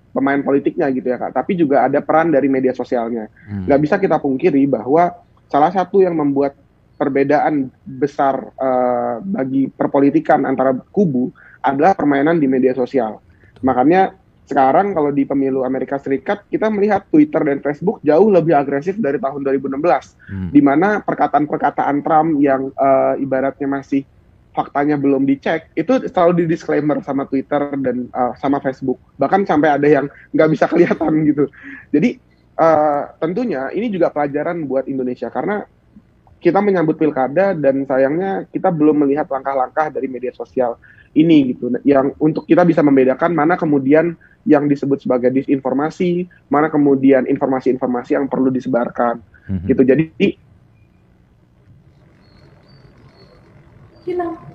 pemain politiknya gitu ya kak, tapi juga ada peran dari media sosialnya. Hmm. Gak bisa kita pungkiri bahwa salah satu yang membuat perbedaan besar uh, bagi perpolitikan antara kubu adalah permainan di media sosial. Makanya sekarang kalau di pemilu Amerika Serikat kita melihat Twitter dan Facebook jauh lebih agresif dari tahun 2016, hmm. di mana perkataan-perkataan Trump yang uh, ibaratnya masih faktanya belum dicek, itu selalu di disclaimer sama Twitter dan uh, sama Facebook. Bahkan sampai ada yang nggak bisa kelihatan gitu. Jadi uh, tentunya ini juga pelajaran buat Indonesia karena kita menyambut pilkada dan sayangnya kita belum melihat langkah-langkah dari media sosial ini gitu yang untuk kita bisa membedakan mana kemudian yang disebut sebagai disinformasi, mana kemudian informasi-informasi yang perlu disebarkan mm-hmm. gitu. Jadi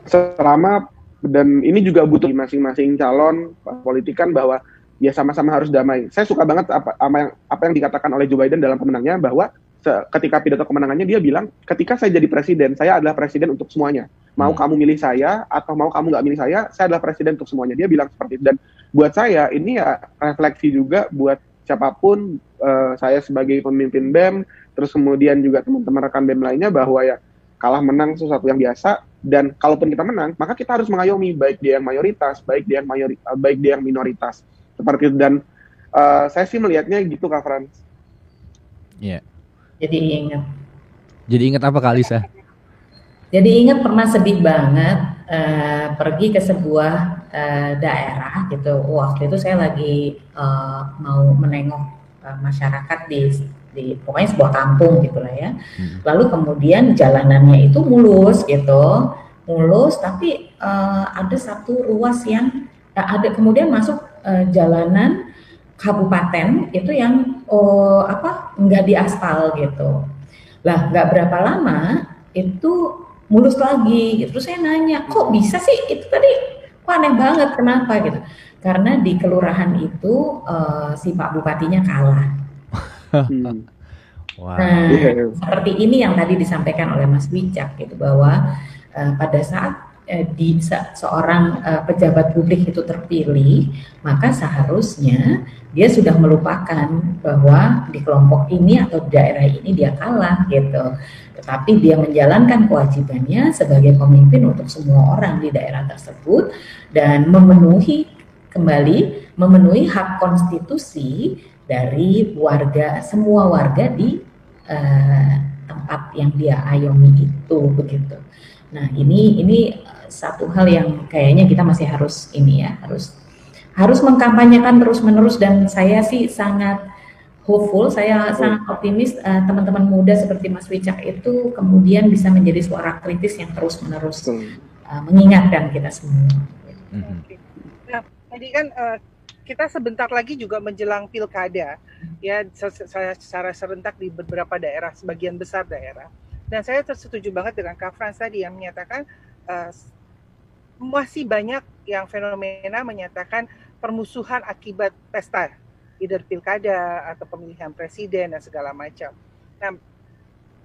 selama dan ini juga butuh masing-masing calon politikan bahwa ya sama-sama harus damai. Saya suka banget apa, apa yang apa yang dikatakan oleh Joe Biden dalam pemenangnya bahwa ketika pidato kemenangannya dia bilang ketika saya jadi presiden saya adalah presiden untuk semuanya mau hmm. kamu milih saya atau mau kamu nggak milih saya saya adalah presiden untuk semuanya dia bilang seperti itu dan buat saya ini ya refleksi juga buat siapa pun uh, saya sebagai pemimpin BEM terus kemudian juga teman-teman rekan BEM lainnya bahwa ya kalah menang sesuatu yang biasa dan kalaupun kita menang maka kita harus mengayomi baik dia yang mayoritas baik dia yang mayoritas baik dia yang minoritas seperti itu dan uh, saya sih melihatnya gitu kak Frans. Iya. Yeah. Jadi ingat. Jadi ingat apa kali Alisa? Jadi ingat pernah sedih banget uh, pergi ke sebuah uh, daerah gitu. Waktu itu saya lagi uh, mau menengok uh, masyarakat di di pokoknya sebuah kampung gitulah ya. Hmm. Lalu kemudian jalanannya itu mulus gitu, mulus tapi uh, ada satu ruas yang uh, ada kemudian masuk uh, jalanan kabupaten itu yang oh, apa nggak diaspal gitu. Lah nggak berapa lama itu mulus lagi. Gitu. Terus saya nanya, kok bisa sih itu tadi kok aneh banget kenapa gitu? Karena di kelurahan itu uh, si Pak Bupatinya kalah. Hmm. Wow. Nah, seperti ini yang tadi disampaikan oleh Mas Wicak gitu bahwa uh, pada saat di seorang uh, pejabat publik itu terpilih, maka seharusnya dia sudah melupakan bahwa di kelompok ini atau daerah ini dia kalah gitu. Tetapi dia menjalankan kewajibannya sebagai pemimpin untuk semua orang di daerah tersebut dan memenuhi kembali memenuhi hak konstitusi dari warga semua warga di uh, tempat yang dia ayomi itu begitu. Nah ini ini satu hal yang kayaknya kita masih harus ini ya harus harus mengkampanyekan terus menerus dan saya sih sangat hopeful saya oh. sangat optimis uh, teman-teman muda seperti Mas Wicak itu kemudian bisa menjadi suara kritis yang terus menerus uh, mengingatkan kita semua. Mm-hmm. Nah tadi kan uh, kita sebentar lagi juga menjelang pilkada ya secara serentak di beberapa daerah sebagian besar daerah dan saya tersetuju banget dengan Kak Frans tadi yang menyatakan uh, masih banyak yang fenomena menyatakan permusuhan akibat pesta, either pilkada atau pemilihan presiden dan segala macam. Nah,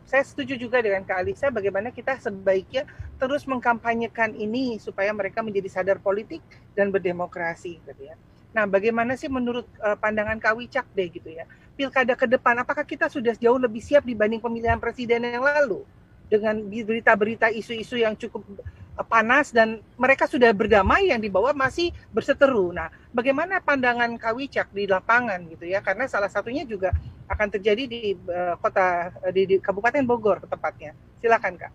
saya setuju juga dengan Kak Alisa bagaimana kita sebaiknya terus mengkampanyekan ini supaya mereka menjadi sadar politik dan berdemokrasi gitu ya. Nah, bagaimana sih menurut uh, pandangan Kak Wicak deh gitu ya. Pilkada ke depan apakah kita sudah jauh lebih siap dibanding pemilihan presiden yang lalu dengan berita-berita isu-isu yang cukup panas dan mereka sudah berdamai yang di bawah masih berseteru. Nah, bagaimana pandangan Kawicak di lapangan gitu ya? Karena salah satunya juga akan terjadi di uh, kota di, di Kabupaten Bogor tepatnya. Silakan Kak.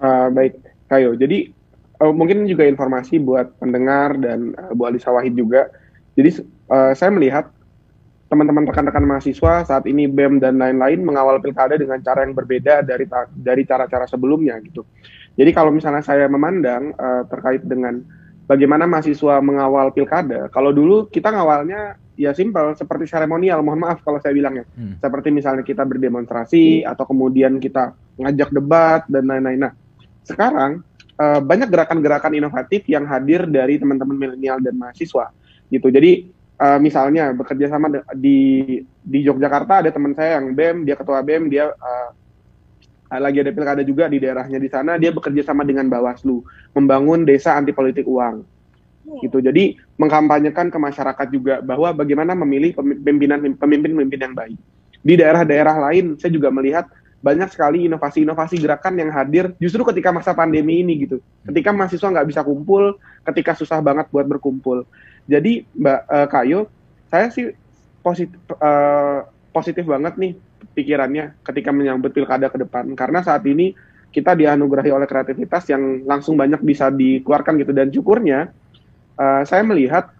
Uh, baik, Kayo. Jadi uh, mungkin juga informasi buat pendengar dan uh, Bu Alisa Wahid juga. Jadi uh, saya melihat teman-teman rekan-rekan mahasiswa saat ini BEM dan lain-lain mengawal pilkada dengan cara yang berbeda dari dari cara-cara sebelumnya gitu. Jadi kalau misalnya saya memandang uh, terkait dengan bagaimana mahasiswa mengawal pilkada, kalau dulu kita ngawalnya ya simpel seperti seremonial, mohon maaf kalau saya bilangnya. Hmm. Seperti misalnya kita berdemonstrasi hmm. atau kemudian kita ngajak debat dan lain-lain. Nah, sekarang uh, banyak gerakan-gerakan inovatif yang hadir dari teman-teman milenial dan mahasiswa gitu. Jadi uh, misalnya bekerja sama di di Yogyakarta ada teman saya yang BEM, dia ketua BEM, dia uh, lagi ada pilkada juga di daerahnya di sana dia bekerja sama dengan Bawaslu membangun desa anti politik uang. Hmm. gitu. Jadi mengkampanyekan ke masyarakat juga bahwa bagaimana memilih pemimpinan pemimpin-pemimpin yang baik. Di daerah-daerah lain saya juga melihat banyak sekali inovasi-inovasi gerakan yang hadir justru ketika masa pandemi ini gitu. Ketika mahasiswa nggak bisa kumpul ketika susah banget buat berkumpul. Jadi mbak uh, Kayo saya sih positif uh, positif banget nih pikirannya ketika menyambut pilkada ke depan. Karena saat ini kita dianugerahi oleh kreativitas yang langsung banyak bisa dikeluarkan gitu. Dan syukurnya uh, saya melihat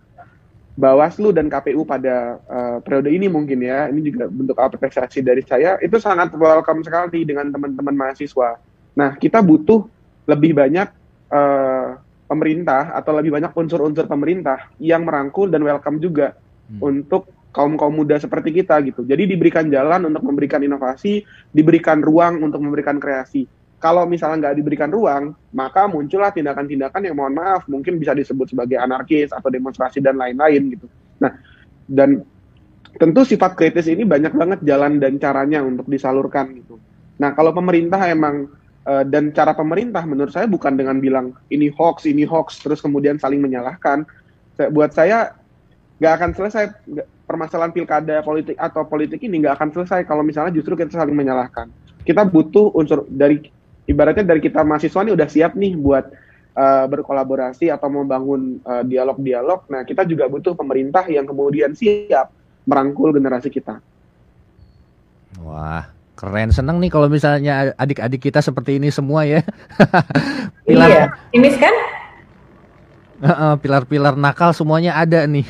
Bawaslu dan KPU pada uh, periode ini mungkin ya, ini juga bentuk apresiasi dari saya, itu sangat welcome sekali dengan teman-teman mahasiswa. Nah, kita butuh lebih banyak uh, pemerintah atau lebih banyak unsur-unsur pemerintah yang merangkul dan welcome juga hmm. untuk kaum-kaum muda seperti kita gitu. Jadi diberikan jalan untuk memberikan inovasi, diberikan ruang untuk memberikan kreasi kalau misalnya nggak diberikan ruang, maka muncullah tindakan-tindakan yang mohon maaf mungkin bisa disebut sebagai anarkis atau demonstrasi dan lain-lain gitu. Nah, dan tentu sifat kritis ini banyak banget jalan dan caranya untuk disalurkan gitu. Nah, kalau pemerintah emang uh, dan cara pemerintah menurut saya bukan dengan bilang ini hoax, ini hoax, terus kemudian saling menyalahkan. buat saya nggak akan selesai permasalahan pilkada politik atau politik ini nggak akan selesai kalau misalnya justru kita saling menyalahkan. Kita butuh unsur dari ibaratnya dari kita mahasiswa ini udah siap nih buat uh, berkolaborasi atau membangun eh, dialog-dialog. Nah, kita juga butuh pemerintah yang kemudian siap merangkul generasi kita. Wah, keren seneng nih kalau misalnya adik-adik kita seperti ini semua ya. pilar, iya, ini kan? pilar-pilar nakal semuanya ada nih.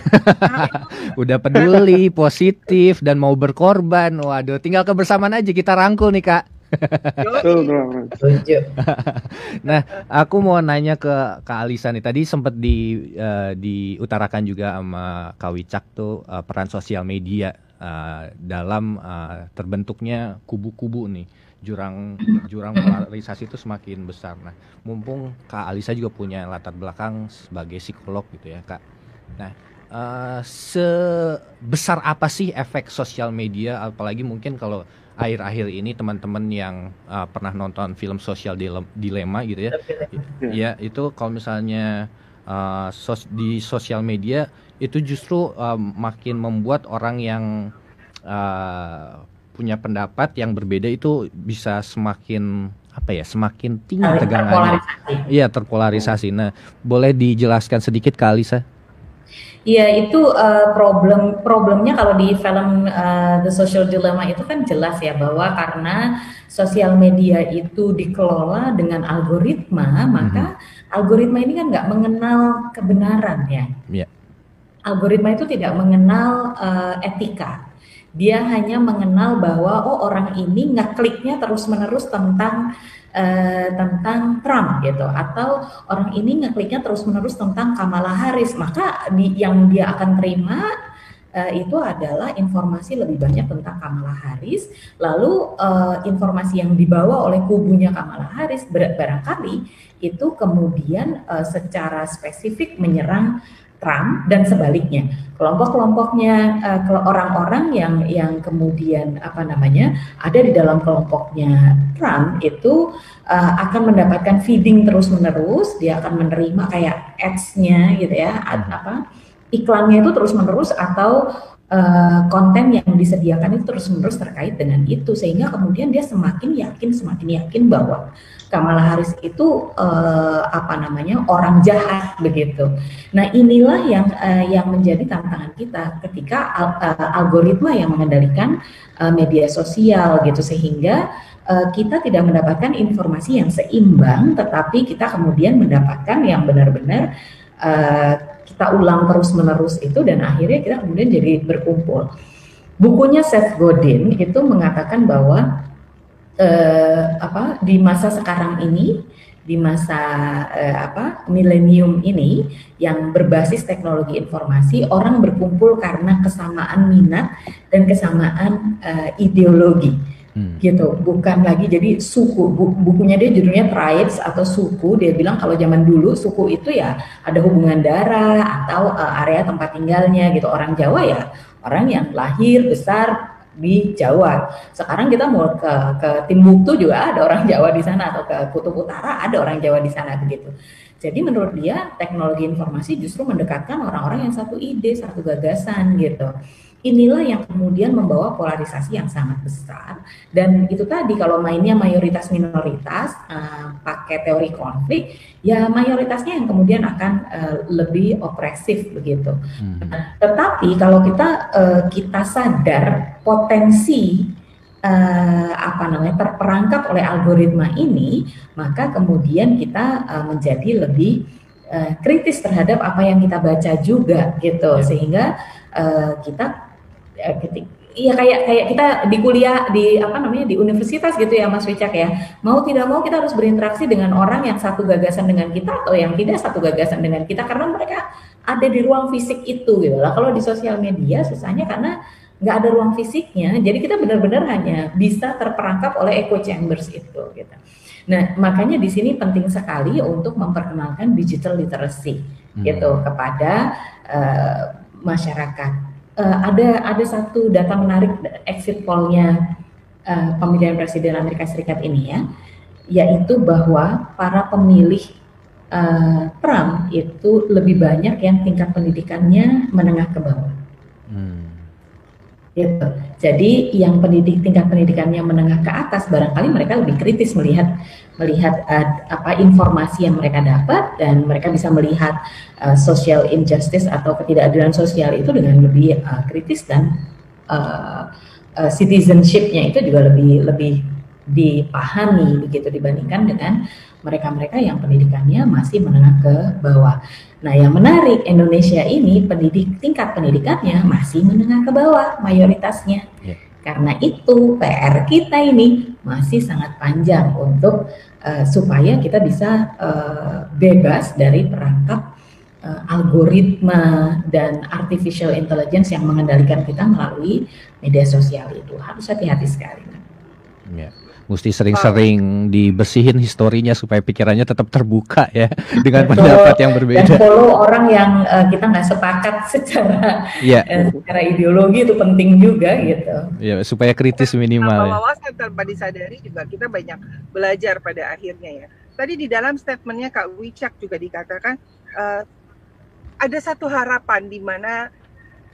Udah peduli, positif dan mau berkorban. Waduh, tinggal kebersamaan aja kita rangkul nih, Kak. nah, aku mau nanya ke Kak Alisa nih. Tadi sempat di uh, diutarakan juga sama Kak Wicak tuh uh, peran sosial media uh, dalam uh, terbentuknya kubu-kubu nih. Jurang jurang polarisasi itu semakin besar. Nah, mumpung Kak Alisa juga punya latar belakang sebagai psikolog gitu ya, Kak. Nah, uh, sebesar apa sih efek sosial media apalagi mungkin kalau akhir-akhir ini teman-teman yang uh, pernah nonton film sosial dilema gitu ya, ya itu kalau misalnya uh, sos di sosial media itu justru uh, makin membuat orang yang uh, punya pendapat yang berbeda itu bisa semakin apa ya semakin tinggi tegangannya. Iya terpolarisasi. Nah boleh dijelaskan sedikit kali Alisa? Iya itu uh, problem problemnya kalau di film uh, The Social Dilemma itu kan jelas ya bahwa karena sosial media itu dikelola dengan algoritma mm-hmm. maka algoritma ini kan nggak mengenal kebenaran ya. Yeah. Algoritma itu tidak mengenal uh, etika. Dia hanya mengenal bahwa oh orang ini ngekliknya terus menerus tentang uh, tentang Trump gitu. Atau orang ini ngekliknya terus menerus tentang Kamala Harris. Maka di, yang dia akan terima uh, itu adalah informasi lebih banyak tentang Kamala Harris. Lalu uh, informasi yang dibawa oleh kubunya Kamala Harris barangkali itu kemudian uh, secara spesifik menyerang Trump dan sebaliknya. Kelompok-kelompoknya uh, orang-orang yang yang kemudian apa namanya ada di dalam kelompoknya Trump itu uh, akan mendapatkan feeding terus menerus dia akan menerima kayak ads-nya gitu ya apa iklannya itu terus menerus atau uh, konten yang disediakan itu terus menerus terkait dengan itu sehingga kemudian dia semakin yakin semakin yakin bahwa Kamala Harris itu uh, apa namanya orang jahat begitu. Nah inilah yang uh, yang menjadi tantangan kita ketika al uh, algoritma yang mengendalikan uh, media sosial gitu sehingga uh, kita tidak mendapatkan informasi yang seimbang, tetapi kita kemudian mendapatkan yang benar-benar uh, kita ulang terus-menerus itu dan akhirnya kita kemudian jadi berkumpul. Bukunya Seth Godin itu mengatakan bahwa eh, apa di masa sekarang ini di masa eh, apa milenium ini yang berbasis teknologi informasi orang berkumpul karena kesamaan minat dan kesamaan eh, ideologi hmm. gitu bukan lagi jadi suku bukunya dia judulnya tribes atau suku dia bilang kalau zaman dulu suku itu ya ada hubungan darah atau uh, area tempat tinggalnya gitu orang Jawa ya orang yang lahir besar di Jawa. Sekarang kita mau ke ke Timbuktu juga ada orang Jawa di sana atau ke Kutub Utara ada orang Jawa di sana begitu. Jadi menurut dia teknologi informasi justru mendekatkan orang-orang yang satu ide, satu gagasan gitu inilah yang kemudian membawa polarisasi yang sangat besar dan itu tadi kalau mainnya mayoritas minoritas uh, pakai teori konflik ya mayoritasnya yang kemudian akan uh, lebih opresif begitu. Hmm. tetapi kalau kita uh, kita sadar potensi uh, apa namanya terperangkap oleh algoritma ini, maka kemudian kita uh, menjadi lebih uh, kritis terhadap apa yang kita baca juga gitu, ya. sehingga uh, kita uh, ketik Iya kayak kayak kita di kuliah di apa namanya di universitas gitu ya Mas Wicak ya. Mau tidak mau kita harus berinteraksi dengan orang yang satu gagasan dengan kita atau yang tidak satu gagasan dengan kita karena mereka ada di ruang fisik itu gitu lah. Kalau di sosial media susahnya karena nggak ada ruang fisiknya, jadi kita benar-benar hanya bisa terperangkap oleh echo chambers itu gitu. Nah makanya di sini penting sekali untuk memperkenalkan digital literacy hmm. gitu kepada uh, masyarakat. Uh, ada ada satu data menarik exit pollnya uh, pemilihan presiden Amerika Serikat ini ya, yaitu bahwa para pemilih uh, Trump itu lebih banyak yang tingkat pendidikannya menengah ke bawah gitu. Jadi yang pendidik tingkat pendidikannya menengah ke atas barangkali mereka lebih kritis melihat melihat uh, apa informasi yang mereka dapat dan mereka bisa melihat uh, social injustice atau ketidakadilan sosial itu dengan lebih uh, kritis dan uh, uh, citizenshipnya itu juga lebih lebih dipahami begitu dibandingkan dengan mereka-mereka yang pendidikannya masih menengah ke bawah. Nah, yang menarik Indonesia ini pendidik tingkat pendidikannya masih menengah ke bawah mayoritasnya. Yeah. Karena itu PR kita ini masih sangat panjang untuk uh, supaya kita bisa uh, bebas dari perangkap uh, algoritma dan artificial intelligence yang mengendalikan kita melalui media sosial itu. Harus hati-hati sekali. Yeah mesti sering-sering dibersihin historinya supaya pikirannya tetap terbuka ya dengan Betul. pendapat yang berbeda. Dan follow orang yang uh, kita nggak sepakat secara yeah. uh, secara ideologi itu penting juga gitu. Ya supaya kritis minimal. Ya. Wawasan tanpa disadari juga kita banyak belajar pada akhirnya ya. Tadi di dalam statementnya Kak Wicak juga dikatakan uh, ada satu harapan di mana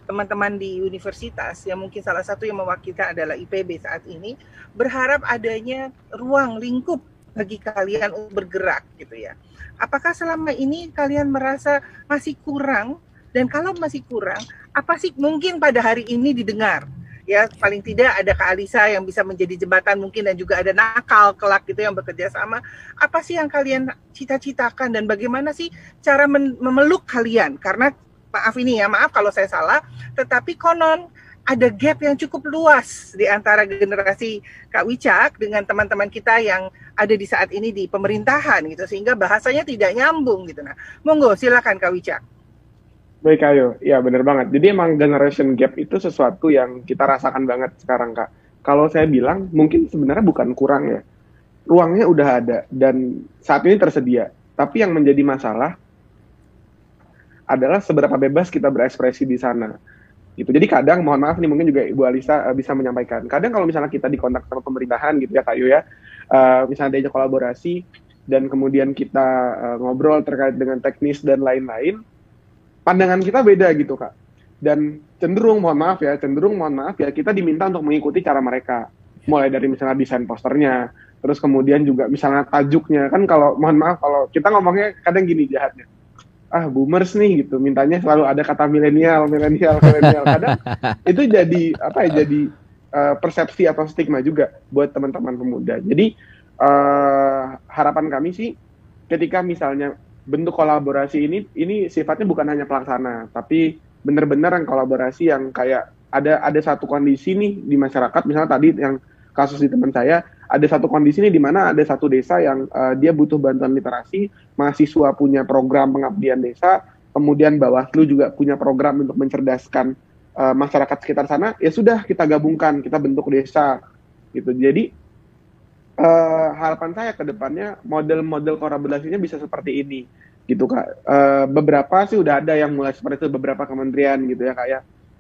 teman-teman di universitas yang mungkin salah satu yang mewakilkan adalah IPB saat ini berharap adanya ruang lingkup bagi kalian untuk bergerak gitu ya. Apakah selama ini kalian merasa masih kurang? Dan kalau masih kurang apa sih mungkin pada hari ini didengar? Ya paling tidak ada Kak Alisa yang bisa menjadi jembatan mungkin dan juga ada nakal kelak gitu yang bekerja sama. Apa sih yang kalian cita-citakan dan bagaimana sih cara memeluk kalian? Karena maaf ini ya, maaf kalau saya salah, tetapi konon ada gap yang cukup luas di antara generasi Kak Wicak dengan teman-teman kita yang ada di saat ini di pemerintahan gitu sehingga bahasanya tidak nyambung gitu. Nah monggo silakan Kak Wicak. Baik ayo ya benar banget. Jadi emang generation gap itu sesuatu yang kita rasakan banget sekarang Kak. Kalau saya bilang mungkin sebenarnya bukan kurang ya. Ruangnya udah ada dan saat ini tersedia. Tapi yang menjadi masalah adalah seberapa bebas kita berekspresi di sana. Gitu. Jadi kadang, mohon maaf nih mungkin juga Ibu Alisa uh, bisa menyampaikan. Kadang kalau misalnya kita dikontak sama pemerintahan gitu ya Kak Yu ya, uh, misalnya diajak kolaborasi dan kemudian kita uh, ngobrol terkait dengan teknis dan lain-lain, pandangan kita beda gitu Kak. Dan cenderung, mohon maaf ya, cenderung mohon maaf ya, kita diminta untuk mengikuti cara mereka. Mulai dari misalnya desain posternya, terus kemudian juga misalnya tajuknya. Kan kalau, mohon maaf, kalau kita ngomongnya kadang gini jahatnya ah boomers nih gitu. Mintanya selalu ada kata milenial milenial milenial. Kadang itu jadi apa ya jadi uh, persepsi atau stigma juga buat teman-teman pemuda. Jadi uh, harapan kami sih ketika misalnya bentuk kolaborasi ini ini sifatnya bukan hanya pelaksana tapi benar-benar yang kolaborasi yang kayak ada ada satu kondisi nih di masyarakat. Misalnya tadi yang kasus di teman saya ada satu kondisi nih di mana ada satu desa yang uh, dia butuh bantuan literasi, mahasiswa punya program pengabdian desa, kemudian Bawaslu juga punya program untuk mencerdaskan uh, masyarakat sekitar sana, ya sudah kita gabungkan, kita bentuk desa gitu. Jadi uh, harapan saya ke depannya model-model kolaborasinya bisa seperti ini gitu kak. Uh, beberapa sih udah ada yang mulai seperti itu beberapa kementerian gitu ya kak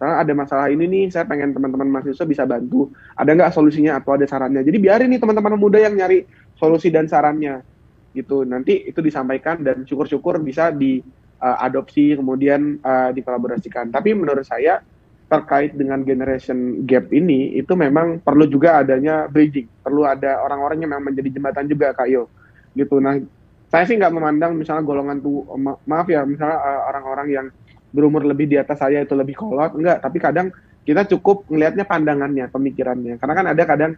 ya karena ada masalah ini nih, saya pengen teman-teman mahasiswa bisa bantu. Ada nggak solusinya atau ada sarannya? Jadi biarin nih teman-teman muda yang nyari solusi dan sarannya. Gitu. Nanti itu disampaikan dan syukur-syukur bisa diadopsi uh, kemudian uh, dikolaborasikan. Tapi menurut saya terkait dengan generation gap ini itu memang perlu juga adanya bridging. Perlu ada orang-orang yang memang menjadi jembatan juga Kak Yo. Gitu. Nah, saya sih nggak memandang misalnya golongan tuh ma maaf ya misalnya uh, orang-orang uh, yang berumur lebih di atas saya itu lebih kolot enggak tapi kadang kita cukup ngelihatnya pandangannya, pemikirannya. Karena kan ada kadang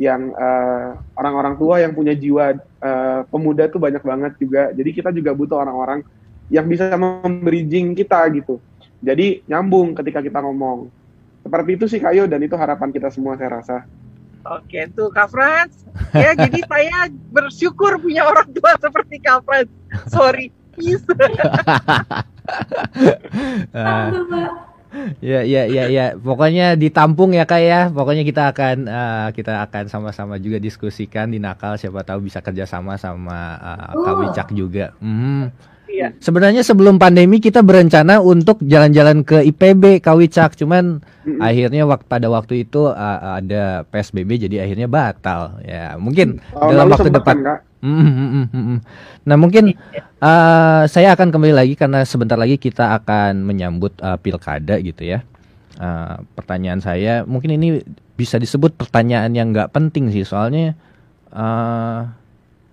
yang orang eh, orang-orang tua yang punya jiwa uh, pemuda tuh banyak banget juga. Jadi kita juga butuh orang-orang yang bisa membridging kita gitu. Jadi nyambung ketika kita ngomong. Seperti itu sih Kayo dan itu harapan kita semua saya rasa. Oke, tuh Kak Frans. Ya, jadi saya bersyukur punya orang tua seperti Kak Frans. Sorry, please. uh, ya ya ya ya. Pokoknya ditampung ya kak ya. Pokoknya kita akan uh, kita akan sama-sama juga diskusikan di nakal. Siapa tahu bisa kerjasama sama uh, oh. Kak Wicak juga. Hmm. Iya. Sebenarnya sebelum pandemi kita berencana untuk jalan-jalan ke IPB Kawicak, cuman mm-hmm. akhirnya waktu pada waktu itu uh, ada PSBB jadi akhirnya batal. Ya, mungkin oh, dalam waktu depan. Kan, Mm, mm, mm, Nah mungkin uh, saya akan kembali lagi karena sebentar lagi kita akan menyambut uh, pilkada gitu ya. Uh, pertanyaan saya mungkin ini bisa disebut pertanyaan yang nggak penting sih soalnya uh,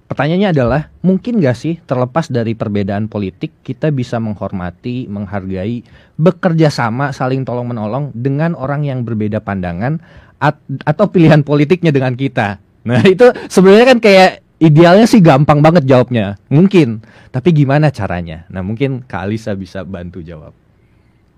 pertanyaannya adalah mungkin nggak sih terlepas dari perbedaan politik kita bisa menghormati, menghargai, bekerja sama, saling tolong menolong dengan orang yang berbeda pandangan at atau pilihan politiknya dengan kita. Nah itu sebenarnya kan kayak Idealnya sih gampang banget jawabnya, mungkin. Tapi gimana caranya? Nah mungkin Kak Alisa bisa bantu jawab.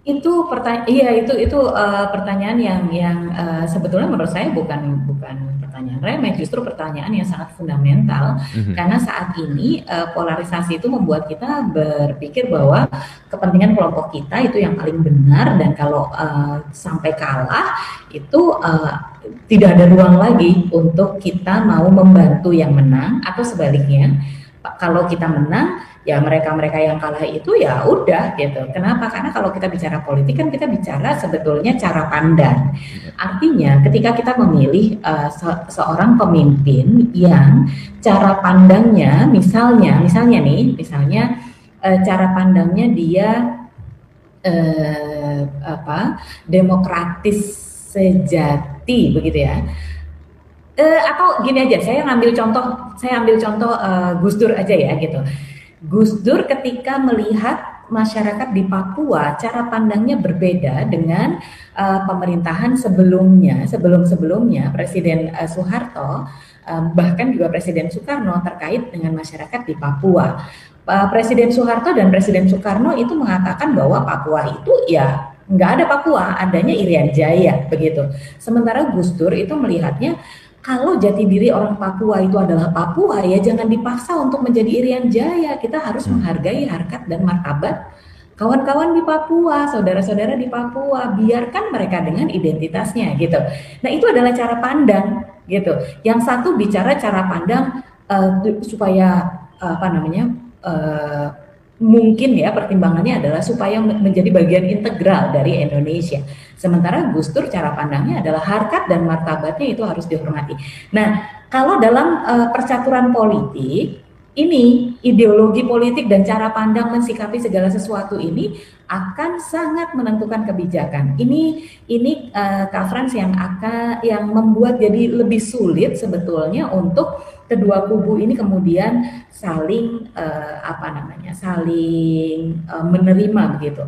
Itu pertanyaan, iya itu itu uh, pertanyaan yang yang uh, sebetulnya menurut saya bukan bukan pertanyaan remeh, justru pertanyaan yang sangat fundamental mm-hmm. karena saat ini uh, polarisasi itu membuat kita berpikir bahwa kepentingan kelompok kita itu yang paling benar dan kalau uh, sampai kalah itu uh, tidak ada ruang lagi untuk kita mau membantu yang menang atau sebaliknya kalau kita menang ya mereka-mereka yang kalah itu ya udah gitu. Kenapa? Karena kalau kita bicara politik kan kita bicara sebetulnya cara pandang. Artinya ketika kita memilih uh, se seorang pemimpin yang cara pandangnya misalnya misalnya nih misalnya uh, cara pandangnya dia uh, apa demokratis sejati begitu ya. Uh, atau gini aja, saya ngambil contoh, saya ambil contoh uh, Gus Dur aja ya gitu. Gus Dur ketika melihat masyarakat di Papua cara pandangnya berbeda dengan uh, pemerintahan sebelumnya, sebelum-sebelumnya Presiden uh, Soeharto uh, bahkan juga Presiden Soekarno terkait dengan masyarakat di Papua. Uh, Presiden Soeharto dan Presiden Soekarno itu mengatakan bahwa Papua itu ya nggak ada Papua, adanya Irian Jaya begitu. Sementara Gus Dur itu melihatnya kalau jati diri orang Papua itu adalah Papua ya jangan dipaksa untuk menjadi Irian Jaya. Kita harus hmm. menghargai harkat dan martabat kawan-kawan di Papua, saudara-saudara di Papua, biarkan mereka dengan identitasnya gitu. Nah, itu adalah cara pandang gitu. Yang satu bicara cara pandang uh, supaya uh, apa namanya? Uh, mungkin ya pertimbangannya adalah supaya menjadi bagian integral dari Indonesia. Sementara Gus Dur cara pandangnya adalah harkat dan martabatnya itu harus dihormati. Nah, kalau dalam uh, percaturan politik ini ideologi politik dan cara pandang mensikapi segala sesuatu ini akan sangat menentukan kebijakan. Ini ini uh, Kak yang akan yang membuat jadi lebih sulit sebetulnya untuk kedua kubu ini kemudian saling uh, apa namanya saling uh, menerima begitu.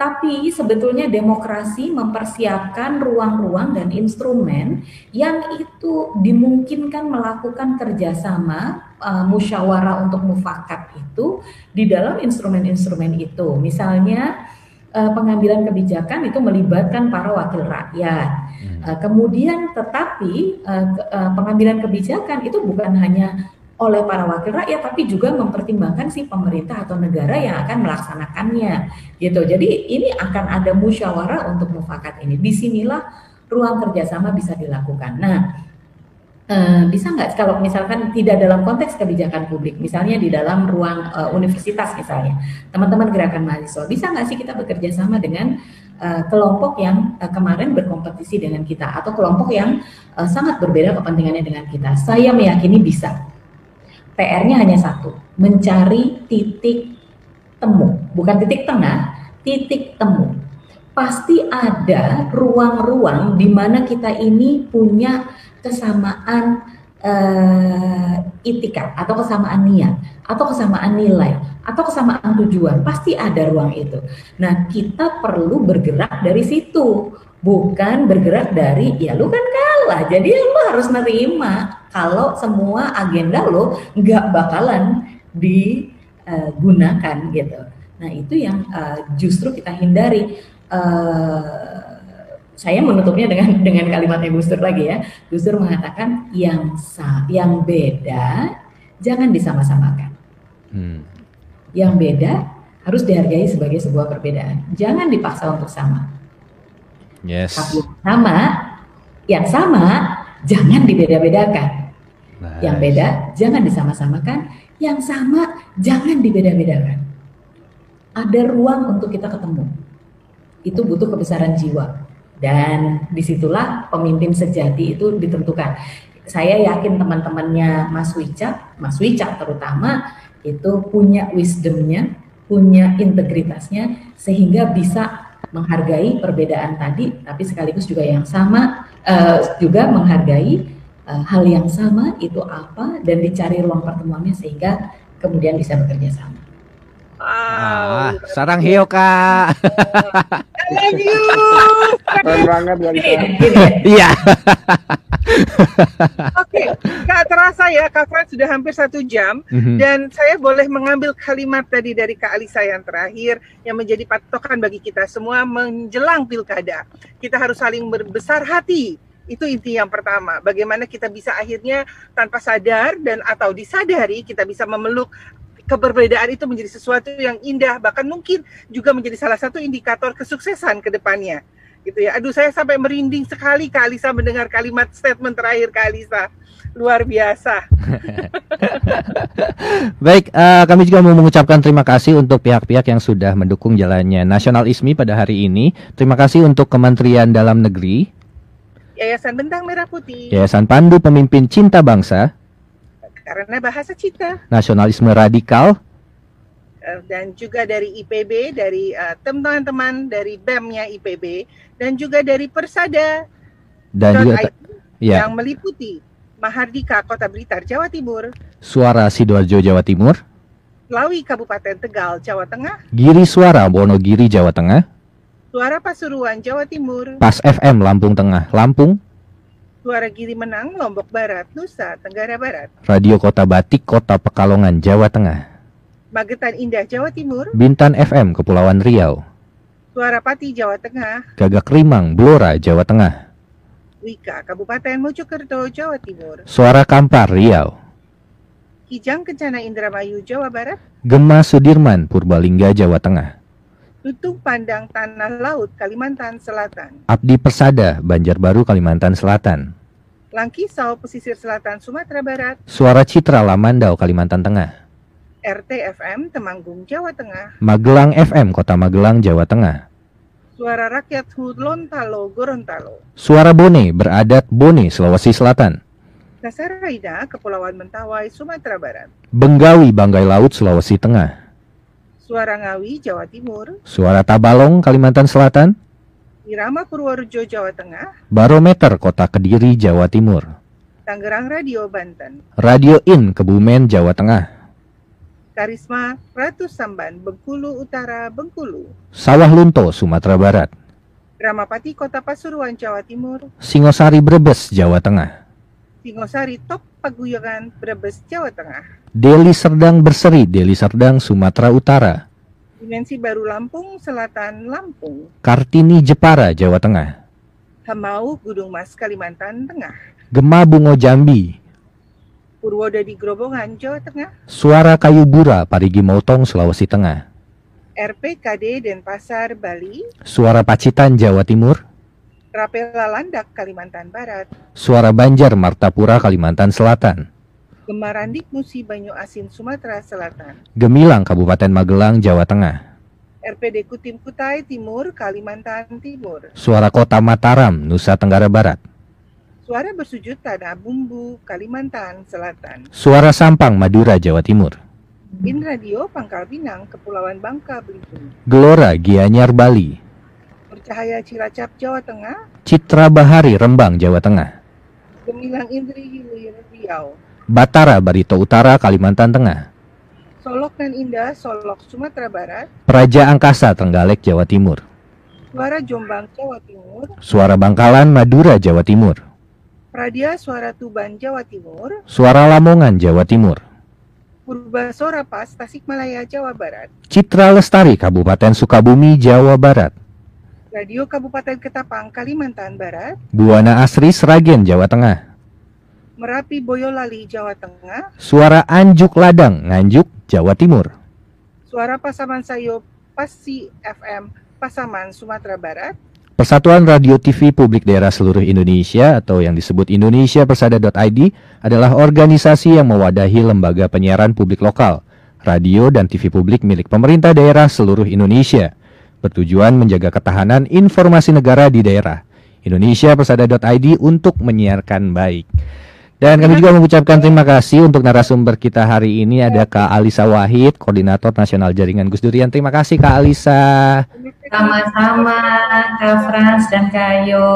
Tapi sebetulnya demokrasi mempersiapkan ruang-ruang dan instrumen yang itu dimungkinkan melakukan kerjasama uh, musyawarah untuk mufakat itu di dalam instrumen-instrumen itu. Misalnya uh, pengambilan kebijakan itu melibatkan para wakil rakyat. Uh, kemudian tetapi uh, uh, pengambilan kebijakan itu bukan hanya oleh para wakil rakyat tapi juga mempertimbangkan si pemerintah atau negara yang akan melaksanakannya gitu. Jadi ini akan ada musyawarah untuk mufakat ini. Di sinilah ruang kerjasama bisa dilakukan. Nah, Uh, bisa nggak kalau misalkan tidak dalam konteks kebijakan publik, misalnya di dalam ruang uh, universitas misalnya, teman-teman gerakan mahasiswa, bisa nggak sih kita bekerja sama dengan uh, kelompok yang kemarin berkompetisi dengan kita atau kelompok yang sangat berbeda kepentingannya dengan kita? Saya meyakini bisa. PR-nya hanya satu, mencari titik temu, bukan titik tengah, titik temu. Pasti ada ruang-ruang di mana kita ini punya kesamaan uh, itika atau kesamaan niat atau kesamaan nilai atau kesamaan tujuan pasti ada ruang itu. Nah kita perlu bergerak dari situ bukan bergerak dari ya lu kan kalah jadi lu harus nerima kalau semua agenda lo nggak bakalan digunakan gitu nah itu yang uh, justru kita hindari uh, saya menutupnya dengan dengan kalimat Gus Dur lagi ya Gus Dur mengatakan yang sa yang beda jangan disama-samakan hmm. yang beda harus dihargai sebagai sebuah perbedaan jangan dipaksa untuk sama Yes. Tapi sama, yang sama jangan dibeda-bedakan. Nice. Yang beda jangan disama-samakan, yang sama jangan dibeda-bedakan. Ada ruang untuk kita ketemu. Itu butuh kebesaran jiwa. Dan di situlah pemimpin sejati itu ditentukan. Saya yakin teman-temannya Mas Wicak, Mas Wicak terutama itu punya wisdomnya, punya integritasnya, sehingga bisa menghargai perbedaan tadi, tapi sekaligus juga yang sama uh, juga menghargai uh, hal yang sama itu apa dan dicari ruang pertemuannya sehingga kemudian bisa bekerja sama. Wow. Ah, sarang hiu kak. Keren banget Iya. Oke, Kak terasa ya Kak Fred sudah hampir satu jam mm-hmm. dan saya boleh mengambil kalimat tadi dari Kak Alisa yang terakhir yang menjadi patokan bagi kita semua menjelang pilkada. Kita harus saling berbesar hati. Itu inti yang pertama. Bagaimana kita bisa akhirnya tanpa sadar dan atau disadari kita bisa memeluk keberbedaan itu menjadi sesuatu yang indah bahkan mungkin juga menjadi salah satu indikator kesuksesan ke depannya gitu ya. Aduh saya sampai merinding sekali Kak Alisa mendengar kalimat statement terakhir Kak Alisa. Luar biasa. Baik, uh, kami juga mau mengucapkan terima kasih untuk pihak-pihak yang sudah mendukung jalannya Nasional ISMI pada hari ini. Terima kasih untuk Kementerian Dalam Negeri, Yayasan Bentang Merah Putih, Yayasan Pandu Pemimpin Cinta Bangsa, karena bahasa cita. Nasionalisme radikal. Eh, dan juga dari IPB, dari uh, teman-teman dari BEM-nya IPB, dan juga dari Persada. Dan juga ya. yang meliputi Mahardika Kota Blitar, Jawa Timur. Suara Sidoarjo, Jawa Timur. Lawi Kabupaten Tegal, Jawa Tengah. Giri Suara Wonogiri, Jawa Tengah. Suara Pasuruan, Jawa Timur. Pas FM Lampung Tengah, Lampung. Suara Giri Menang, Lombok Barat, Nusa Tenggara Barat. Radio Kota Batik, Kota Pekalongan, Jawa Tengah. Magetan Indah, Jawa Timur. Bintan FM, Kepulauan Riau. Suara Pati, Jawa Tengah. Gagak Rimang, Blora, Jawa Tengah. Wika, Kabupaten Mojokerto, Jawa Timur. Suara Kampar, Riau. Kijang Kencana Indramayu, Jawa Barat. Gema Sudirman, Purbalingga, Jawa Tengah. Tutung Pandang Tanah Laut, Kalimantan Selatan. Abdi Persada, Banjarbaru, Kalimantan Selatan. Langkisau, Pesisir Selatan, Sumatera Barat. Suara Citra, Lamandau, Kalimantan Tengah. RTFM, Temanggung, Jawa Tengah. Magelang FM, Kota Magelang, Jawa Tengah. Suara Rakyat Lontalo, Gorontalo. Suara Bone, beradat Bone, Sulawesi Selatan. Nasaraida, Kepulauan Mentawai, Sumatera Barat. Benggawi, Banggai Laut, Sulawesi Tengah. Suara Ngawi, Jawa Timur. Suara Tabalong, Kalimantan Selatan. Irama Purworejo, Jawa Tengah. Barometer, Kota Kediri, Jawa Timur. Tangerang Radio, Banten. Radio In, Kebumen, Jawa Tengah. Karisma, Ratu Samban, Bengkulu Utara, Bengkulu. Sawah Lunto, Sumatera Barat. Ramapati, Kota Pasuruan, Jawa Timur. Singosari, Brebes, Jawa Tengah. Singosari, Top Paguyangan, Brebes, Jawa Tengah. Deli Serdang Berseri, Deli Serdang, Sumatera Utara. Dimensi Baru Lampung, Selatan Lampung. Kartini Jepara, Jawa Tengah. Hamau, Gunung Mas, Kalimantan Tengah. Gema Bungo Jambi. Purwodadi Grobongan, Jawa Tengah. Suara Kayu Bura, Parigi Motong, Sulawesi Tengah. RPKD Denpasar, Bali. Suara Pacitan, Jawa Timur. Rapela Landak, Kalimantan Barat. Suara Banjar, Martapura, Kalimantan Selatan. Gemarandik Musi Banyu Asin Sumatera Selatan. Gemilang Kabupaten Magelang Jawa Tengah. RPD Kutim Kutai Timur Kalimantan Timur. Suara Kota Mataram Nusa Tenggara Barat. Suara Bersujud Tanah Bumbu Kalimantan Selatan. Suara Sampang Madura Jawa Timur. In Radio Pangkal Pinang Kepulauan Bangka Belitung. Gelora Gianyar Bali. Bercahaya Cilacap Jawa Tengah. Citra Bahari Rembang Jawa Tengah. Gemilang Indri Hilir Riau. Batara, Barito Utara, Kalimantan Tengah. Solok dan Indah, Solok, Sumatera Barat. Praja Angkasa, Trenggalek, Jawa Timur. Suara Jombang Jawa Timur, Suara Bangkalan Madura Jawa Timur, Pradia Suara Tuban Jawa Timur, Suara Lamongan Jawa Timur, Purba Sora Pas Tasikmalaya Jawa Barat, Citra Lestari Kabupaten Sukabumi Jawa Barat, Radio Kabupaten Ketapang Kalimantan Barat, Buana Asri Sragen Jawa Tengah, Merapi Boyolali Jawa Tengah, Suara Anjuk Ladang Nganjuk Jawa Timur, Suara Pasaman Sayo Pasi FM Pasaman Sumatera Barat, Persatuan Radio TV Publik Daerah Seluruh Indonesia atau yang disebut Indonesia Persada.id adalah organisasi yang mewadahi lembaga penyiaran publik lokal, radio dan TV publik milik pemerintah daerah seluruh Indonesia, bertujuan menjaga ketahanan informasi negara di daerah. Indonesia Persada.id untuk menyiarkan baik. Dan kami juga mengucapkan terima kasih untuk narasumber kita hari ini ada Kak Alisa Wahid, Koordinator Nasional Jaringan Gus Durian. Terima kasih Kak Alisa. Sama-sama Kak Frans dan Kak Ayo.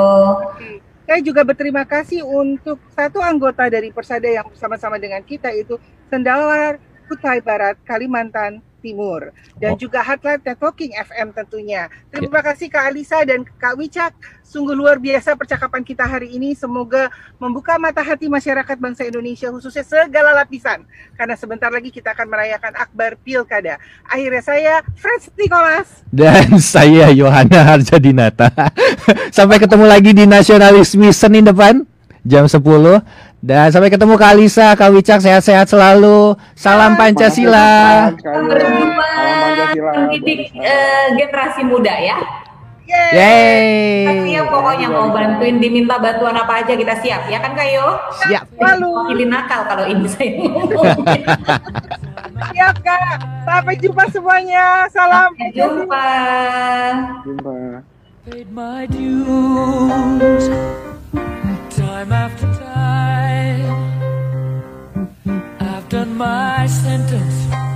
Saya juga berterima kasih untuk satu anggota dari Persada yang bersama-sama dengan kita itu Sendawar Kutai Barat, Kalimantan Timur dan Oh. juga Hotline Networking FM tentunya. Terima kasih Kak Alisa dan Kak Wicak. Sungguh luar biasa percakapan kita hari ini. Semoga membuka mata hati masyarakat bangsa Indonesia khususnya segala lapisan. Karena sebentar lagi kita akan merayakan Akbar Pilkada. Akhirnya saya Frans Nicholas. Dan saya Yohana Harjadinata. sampai ketemu lagi di Nasionalisme Senin depan jam 10. Dan sampai ketemu Kak Alisa, Kak Wicak sehat-sehat selalu. Salam Pancasila. Sampai berjumpa mendidik eh, generasi muda ya. Yeay. Yeay. Kita siap pokoknya mau bantuin diminta bantuan apa aja kita siap ya kan Kayo? Siap. Lalu. Wakilin nakal kalau ini saya. Siap Kak. Sampai jumpa semuanya. Salam. Sampai jumpa. Jumpa. time after time. I've done my sentence.